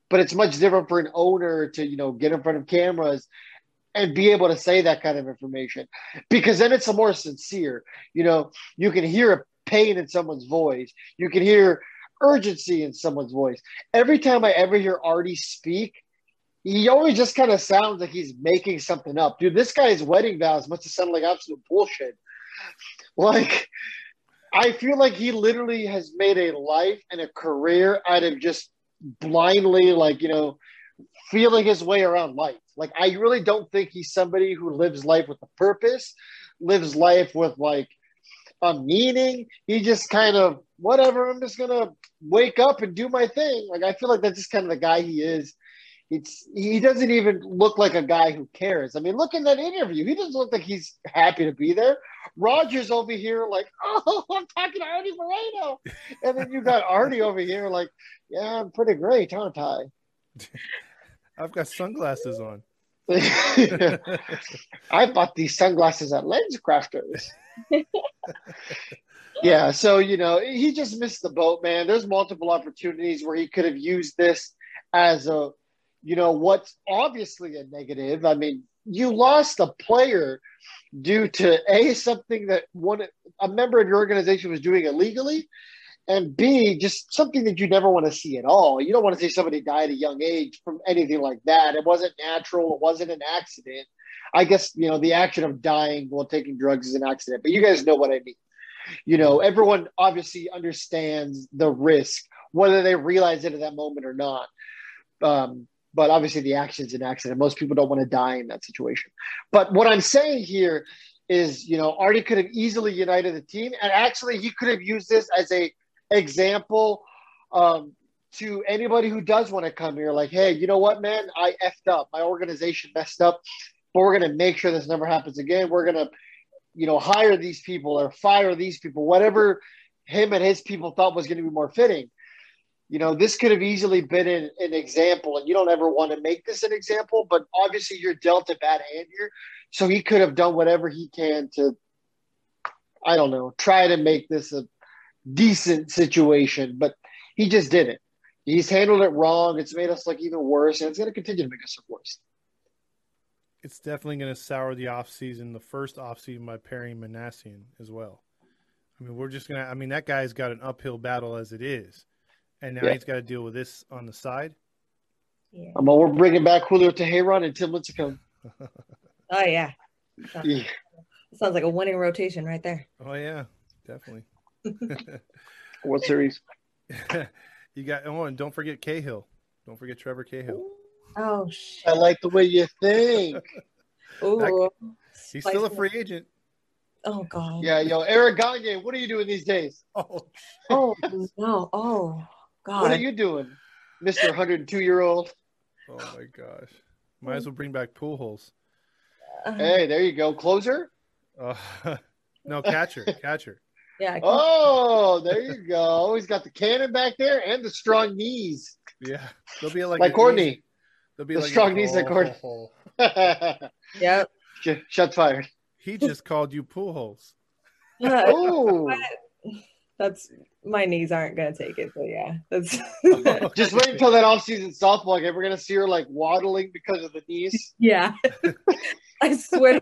but it's much different for an owner to, you know, get in front of cameras and be able to say that kind of information because then it's a more sincere, you know, you can hear a pain in someone's voice. You can hear urgency in someone's voice. Every time I ever hear Arte speak, he always just kind of sounds like he's making something up. Dude, this guy's wedding vows must have sounded like absolute bullshit. Like, I feel like he literally has made a life and a career out of just blindly, like, you know, feeling his way around life. Like, I really don't think he's somebody who lives life with a purpose, lives life with like a meaning. He just kind of, whatever, I'm just going to wake up and do my thing. Like, I feel like that's just kind of the guy he is it's he doesn't even look like a guy who cares. I mean, look in that interview. He doesn't look like he's happy to be there. Rogers over here, like, (laughs) oh, I'm talking to Arte Moreno. And then you got Arte over here, like, yeah, I'm pretty great, aren't I? (laughs) I've got sunglasses on. (laughs) I bought these sunglasses at LensCrafters. yeah, so you know, he just missed the boat, man. There's multiple opportunities where he could have used this as a you know, what's obviously a negative. I mean, you lost a player due to a something that one a member of your organization was doing illegally, and b just something that you never want to see at all. You don't want to see somebody die at a young age from anything like that. It wasn't natural. It wasn't an accident. I guess you know the action of dying while taking drugs is an accident, but you guys know what I mean. You know, everyone obviously understands the risk, whether they realize it at that moment or not. Um, but obviously the accident's an accident. Most people don't want to die in that situation. But what I'm saying here is, you know, Arte could have easily united the team, and actually he could have used this as a example um, to anybody who does want to come here, like, hey, you know what, man, I effed up. My organization messed up, but we're gonna make sure this never happens again. We're gonna, you know, hire these people or fire these people, whatever him and his people thought was going to be more fitting. You know, this could have easily been an, an example, and you don't ever want to make this an example, but obviously you're dealt a bad hand here. So he could have done whatever he can to, I don't know, try to make this a decent situation, but he just didn't. He's handled it wrong. It's made us look even worse, and it's going to continue to make us look worse. It's definitely going to sour the offseason, the first offseason by Perry Minasian as well. I mean, we're just going to, I mean, that guy's got an uphill battle as it is. And now yeah. he's got to deal with this on the side. Yeah. Um, well, we're bringing back Julio Teheran and Tim Lincecum. oh, yeah. yeah. Sounds like a winning rotation right there. Oh, yeah, definitely. (laughs) what series? (laughs) you got, oh, and don't forget Cahill. Don't forget Trevor Cahill. Oh, shit. I like the way you think. (laughs) Ooh. He's still a free agent. Oh God. Yeah, yo, Eric Gagne, what are you doing these days? Oh, oh no, oh God. What are you doing, Mister 102 year old? Oh my gosh, might as well bring back Pujols. hey, there you go, closer. Uh, (laughs) no, catcher, catcher. Yeah. Oh, there you go. He's got the cannon back there and the strong knees. Yeah, they'll be like like Courtney. They'll be the like strong knees like Courtney. (laughs) yep. Shots fired. He just called you Pujols. oh, (laughs) that's my knees aren't gonna take it. So yeah, that's (laughs) just wait until that off-season softball game. We're gonna see her like waddling because of the knees. Yeah, (laughs) I swear,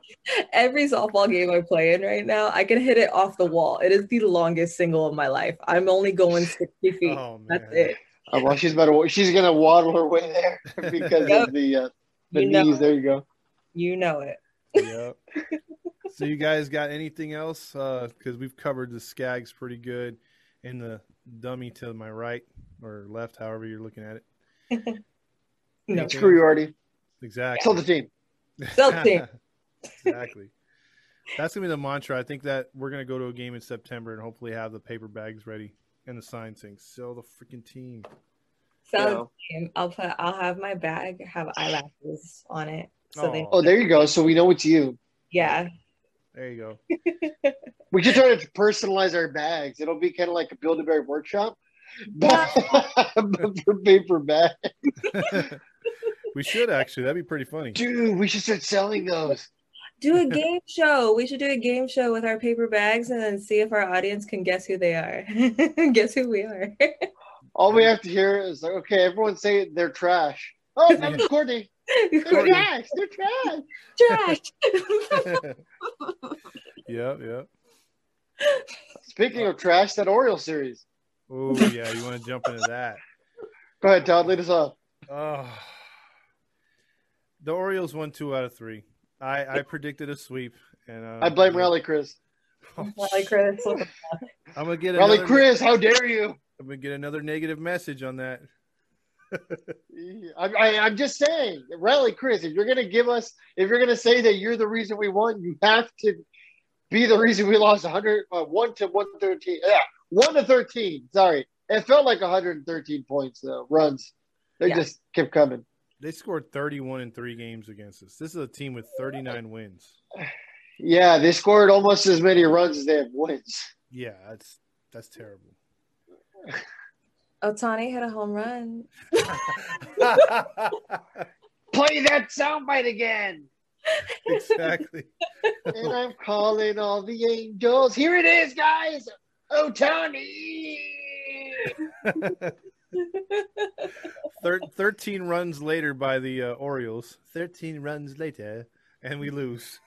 every softball game I play in right now, I can hit it off the wall. It is the longest single of my life. I'm only going sixty feet. Oh, that's it. Oh, well, she's better. She's gonna waddle her way there (laughs) because yep. of the uh, the you knees. There you go. You know it. Yep so you guys got anything else? Uh because uh, we've covered the Skaggs pretty good, and the dummy to my right or left, however you're looking at it. (laughs) no, screw you, Arte. Exactly. Sell the team. (laughs) Sell the team. exactly. That's gonna be the mantra. I think that we're gonna go to a game in September and hopefully have the paper bags ready and the sign saying "Sell the freaking team." Sell the team. I'll put. I'll have my bag have eyelashes on it. So oh. they. Oh, there you go. So we know it's you. Yeah. There you go. (laughs) we should try to personalize our bags. It'll be kind of like a Build a Bear workshop, (laughs) but, for paper bag. (laughs) we should actually. That'd be pretty funny. Dude, we should start selling those. Do a game show. We should do a game show with our paper bags and then see if our audience can guess who they are. guess who we are. All we have to hear is like, okay, everyone say they're trash. Oh, that was Courtney. They're trash. They're trash. Trash. (laughs) yep, yep. Speaking of trash, that Oriole series. Oh yeah, you want to jump into that? Go ahead, Todd. Lead us off. Oh, the Orioles won two out of three. I, I predicted a sweep, and uh, I blame Rally Chris. Oh, (laughs) Rally Chris. (laughs) I'm gonna get Rally Chris. How dare you? I'm gonna get another negative message on that. (laughs) I, I, I'm just saying, Rally Chris, if you're going to give us, if you're going to say that you're the reason we won, you have to be the reason we lost 100, uh, 1 to 113. Yeah, 1 to 13. Sorry. It felt like 113 points, though, runs. They yeah. just kept coming. They scored 31 in three games against us. This is a team with 39 wins. (sighs) Yeah, they scored almost as many runs as they have wins. Yeah, that's that's terrible. (laughs) Ohtani hit a home run. (laughs) Play that soundbite again. Exactly. and I'm calling all the angels. Here it is, guys. Ohtani. (laughs) Thir- 13 runs later by the uh, Orioles. 13 runs later, and we lose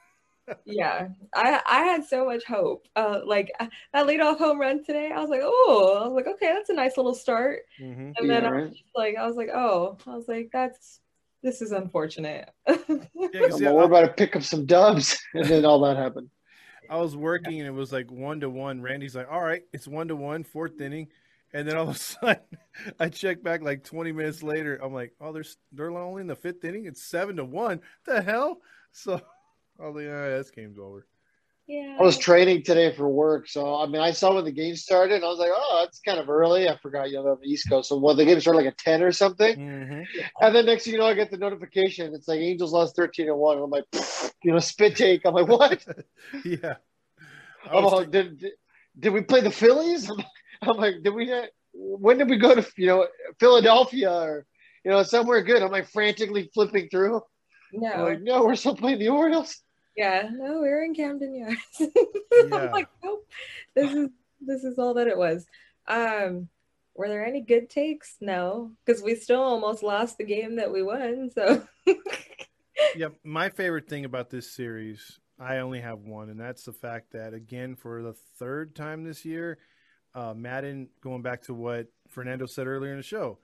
yeah, I I had so much hope. Uh, like uh, that leadoff home run today, I was like, oh, I was like, okay, that's a nice little start. Mm-hmm. And then yeah, I was like, I was like, oh, I was like, that's this is unfortunate. yeah, well, we're about to pick up some dubs, (laughs) and then all that happened. I was working, and it was like one to one. Randy's like, all right, it's one to one, fourth inning. And then all of a (laughs) sudden, I check back like 20 minutes later. I'm like, oh, they're they're only in the fifth inning. It's seven to one. The hell? So Oh, yeah, this game's over. Yeah. I was training today for work, so I mean, I saw when the game started, and I was like, "Oh, it's kind of early." I forgot, you know, on the East Coast. So, well, the game started like at ten or something, Mhm. and then next thing you know, I get the notification. It's like Angels lost thirteen and one. I'm like, you know, spit take. I'm like, what? (laughs) Yeah. I I'm was like, did, did did we play the Phillies? I'm, (laughs) I'm like, did we? not- When did we go to you know Philadelphia or you know somewhere good? I'm like frantically flipping through. I'm No. like, no, we're still playing the Orioles. Yeah. No, we're in Camden Yards. (laughs) Yeah. I'm like, nope. This is this is all that it was. Um, were there any good takes? No, because we still almost lost the game that we won. So (laughs) Yep. My favorite thing about this series, I only have one, and that's the fact that again, for the third time this year, uh, Maddon, going back to what Fernando said earlier in the show,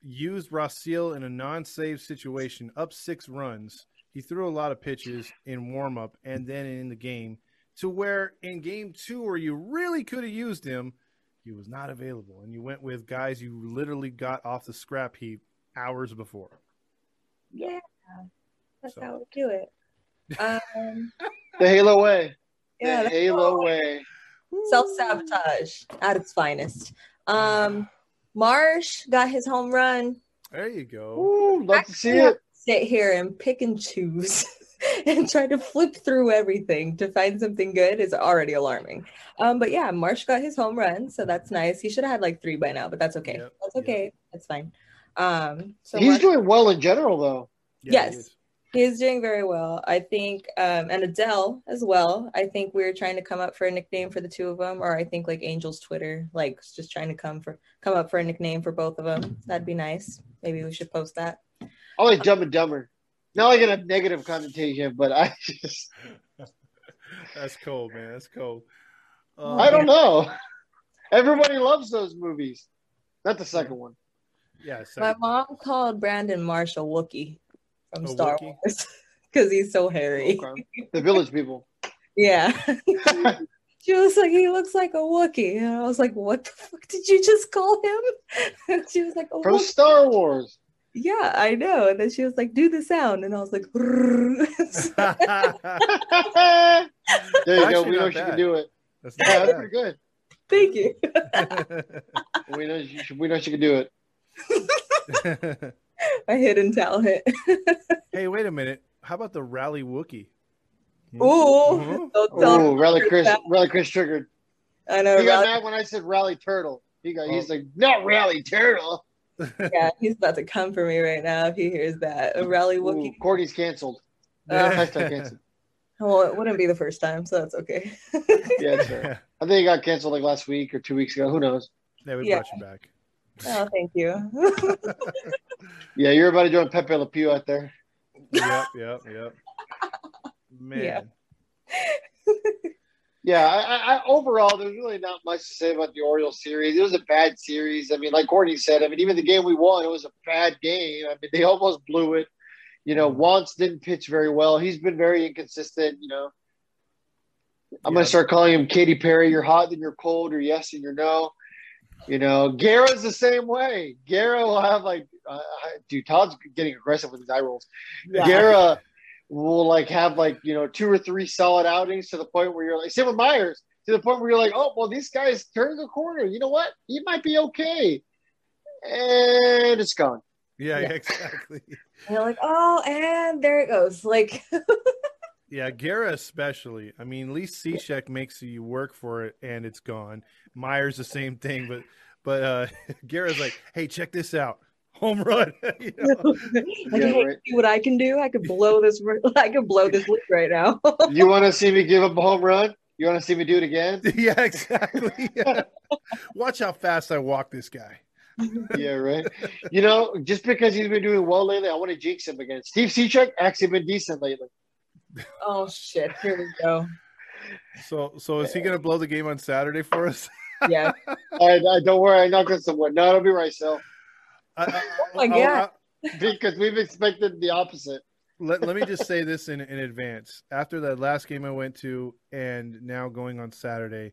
used Raisel in a non-save situation, up six runs. He threw a lot of pitches in warm-up and then in the game, to where in game two, where you really could have used him, he was not available, and you went with guys you literally got off the scrap heap hours before. yeah, that's So- how we do it. Um, (laughs) The Halo way. yeah, the that's Halo way. self sabotage at its finest. Um, Marsh got his home run. There you go. Ooh, love to see it. Sit here and pick and choose (laughs) and try to flip through everything to find something good is already alarming. Um, but yeah, Marsh got his home run, so that's nice. He should have had like three by now, but that's okay. Yep, That's yep. okay. That's fine. Um, so He's Marsh- doing well in general, though. Yeah, he Yes. is. He's doing very well. I think, um, and Adell as well. I think we're trying to come up for a nickname for the two of them, or I think like Angel's Twitter, like just trying to come for come up for a nickname for both of them. That'd be nice. Maybe we should post that. I like Dumb and Dumber. Not like in a negative connotation, but I (laughs) just That's cold, man. That's cold. Uh, I don't know. Everybody loves those movies. Not the second one. Yeah, so, My mom called Brandon Marsh a Wookie from A Star Wookiee? Wars (laughs) because he's so hairy. Okay. The Village People. Yeah. (laughs) She was like, he looks like a Wookie. And I was like, what the fuck did you just call him? She was like, oh, From Star Wars. Yeah, I know. And then she was like, do the sound. And I was like, (laughs) there you Actually go. We not know she bad. can do it. That's Yeah, that's not pretty good. thank you. (laughs) We know she, we know she can do it. A hidden talent. (laughs) hey, wait a minute. How about the rally Wookie? Ooh. Mhm. Don't Oh, me Rally Chris, that. Rally Chris triggered. I know. He got Rally- mad when I said Rally Turtle. He got, he's Oh. like, not Rally Turtle. Yeah, he's about to come for me right now if he hears that. A rally Ooh, Wookiee. Courtney's canceled. Uh, Hashtag canceled. (laughs) Well, it wouldn't be the first time, so that's okay. Yeah, that's fair. (laughs) I think he got canceled like last week or two weeks ago. Who knows? yeah, we Yeah. brought you back. oh, thank you. (laughs) Yeah, you're about to join Pepe Le Pew out there. yep, yep, yep. Man. Yeah. Yeah, I, I, I overall, there's really not much to say about the Orioles series. It was a bad series. I mean, like Courtney said, I mean, even the game we won, it was a bad game. I mean, they almost blew it. You know, Wants didn't pitch very well. He's been very inconsistent. You know, I'm Yeah. gonna start calling him Katy Perry. You're hot, then you're cold, or yes and you're no. You know, Guerra's the same way. Guerra will have like, uh, dude, Todd's getting aggressive with his eye rolls. Yeah. Guerra will like have like you know two or three solid outings to the point where you're like same with Myers to the point where you're like oh well these guys turn the corner you know what he might be okay and it's gone Yeah, Yeah. (laughs) exactly. And you're like, oh, and there it goes. Like, (laughs) Yeah, Guerra especially. I mean, at least Cishek makes you work for it and it's gone. Myers the same thing, but but uh (laughs) Guerra's like, hey, check this out. Home run. (laughs) (laughs) You know? like Yeah, hey, right. see what I can do? I could blow this. (laughs) I could blow this lead right now. you want to see me give up a home run you want to see me do it again yeah, exactly. Yeah. Watch how fast I walk this guy. yeah right you know just because he's been doing well lately I want to jinx him again Steve Cishek actually been decent lately oh shit! Here we go. So so is he gonna blow the game on Saturday for us? Yeah. I, I don't worry I knocked on some wood no it'll be right so I, I, (laughs) Oh my I'll- God. I'll- because we've expected the opposite let, let me just say this in, in advance. After that last game I went to, and now going on Saturday,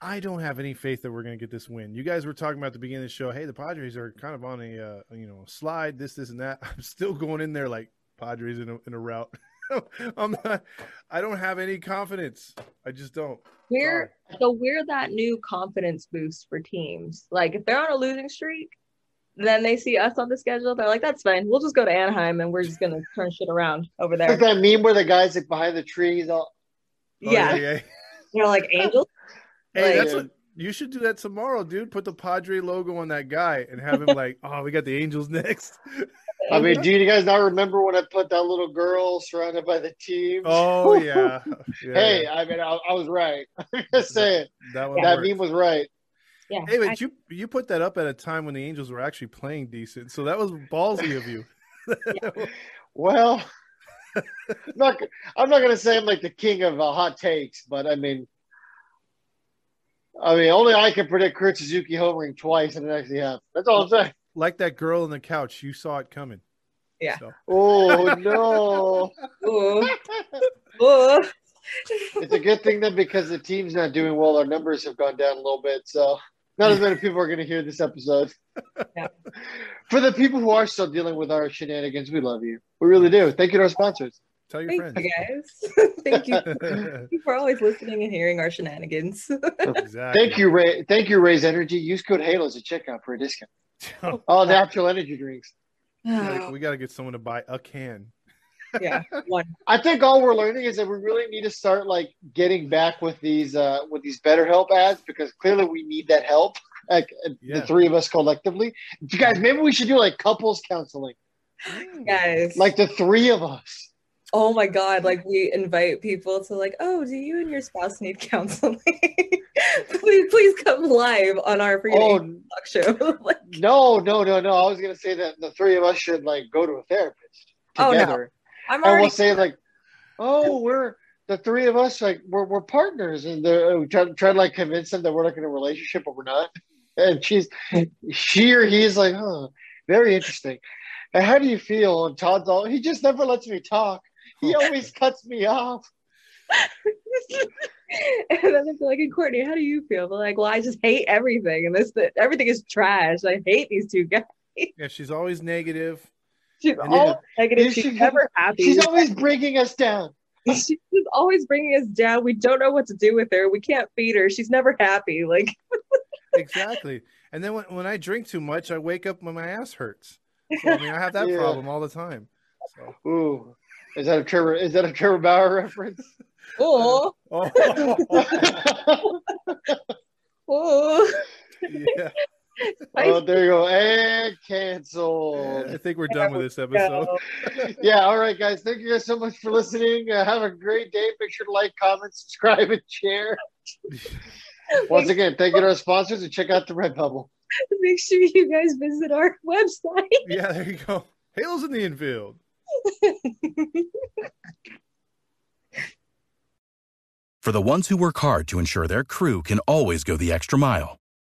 I don't have any faith that we're going to get this win. You guys were talking about at the beginning of the show. Hey, the Padres are kind of on a uh, you know slide, this, this, and that. (laughs) I'm still going in there like Padres in a, in a route. (laughs) I'm not. I don't have any confidence. I just don't. We're so we're that new confidence boost for teams. Like if they're on a losing streak, then they see us on the schedule. They're like, "That's fine. We'll just go to Anaheim and we're just gonna turn shit around over there." Like that meme where the guys like behind the trees. All Oh, yeah. yeah. (laughs) they're like angels. (laughs) Hey, Like- that's what you should do that tomorrow, dude. Put the Padre logo on that guy and have him like, oh, we got the Angels next. I mean, do you guys not remember when I put that little girl surrounded by the team? Oh yeah. yeah (laughs) hey, yeah. I mean, I, I was right. I'm just saying that one. that meme was right. Yeah. Hey, I- but you you put that up at a time when the Angels were actually playing decent, so that was ballsy of you. (laughs) Well, I'm not. I'm not gonna say I'm like the king of uh, hot takes, but I mean, I mean, only I can predict Kurt Suzuki homering twice and it actually happened. That's all I'm saying. like that girl on the couch, you saw it coming. Yeah. So, Oh (laughs) no! Ooh. (laughs) Ooh. it's a good thing then because the team's not doing well. Our numbers have gone down a little bit, so not as many people are going to hear this episode. Yeah. (laughs) For the people who are still dealing with our shenanigans, we love you. We really do. Thank you to our sponsors. tell your Thank friends. you guys. (laughs) Thank you. (laughs) Thank you for always listening and hearing our shenanigans. exactly. Thank you, Ray. Thank you, Ray's Energy. Use code Halos at checkout for a discount. Oh. All natural energy drinks. We we got to get someone to buy a can. Yeah, one. (laughs) I think all we're learning is that we really need to start like getting back with these uh with these better help ads because clearly we need that help. (laughs) Like Yeah. the three of us collectively. You guys, maybe we should do like couples counseling. Guys, Like the three of us. oh my god, like we invite people to like, oh, do you and your spouse need counseling? (laughs) please, please come live on our free Oh talk show. like, no, no, no, no. I was gonna say that the three of us should like go to a therapist Oh, no. Together. I'm and we'll say like, "Oh, we're the three of us. Like we're we're partners," and they're- uh, we try try to like convince them that we're like in a relationship, but we're not. (laughs) And she's she or he's like, "Huh, very interesting." And how do you feel? And Todd's all, he just never lets me talk. He oh. always cuts me off. (laughs) and then they're like, and Courtney, how do you feel? They're like, well, I just hate everything, and this that everything is trash. I hate these two guys. Yeah, she's always negative. She's And all yeah. negative. She- She's never happy. She's always bringing us down. (laughs) She's always bringing us down. We don't know what to do with her. We can't feed her. She's never happy. Like, (laughs) Exactly. And then when, when I drink too much, I wake up when my ass hurts. So, I mean, I have that (laughs) Yeah. problem all the time. So, Ooh, is that a Trevor? Is that a Trevor Bauer reference? oh, oh, oh. yeah. Oh, there you go. And cancel. I think we're done with this episode. (laughs) Yeah, all right, guys. Thank you guys so much for listening. Uh, have a great day. Make sure to like, comment, subscribe, and share. (laughs) Once again, thank you to our sponsors and check out the Redbubble. Make sure you guys visit our website. Yeah, there you go. Halos in the infield. For the ones who work hard to ensure their crew can always go the extra mile,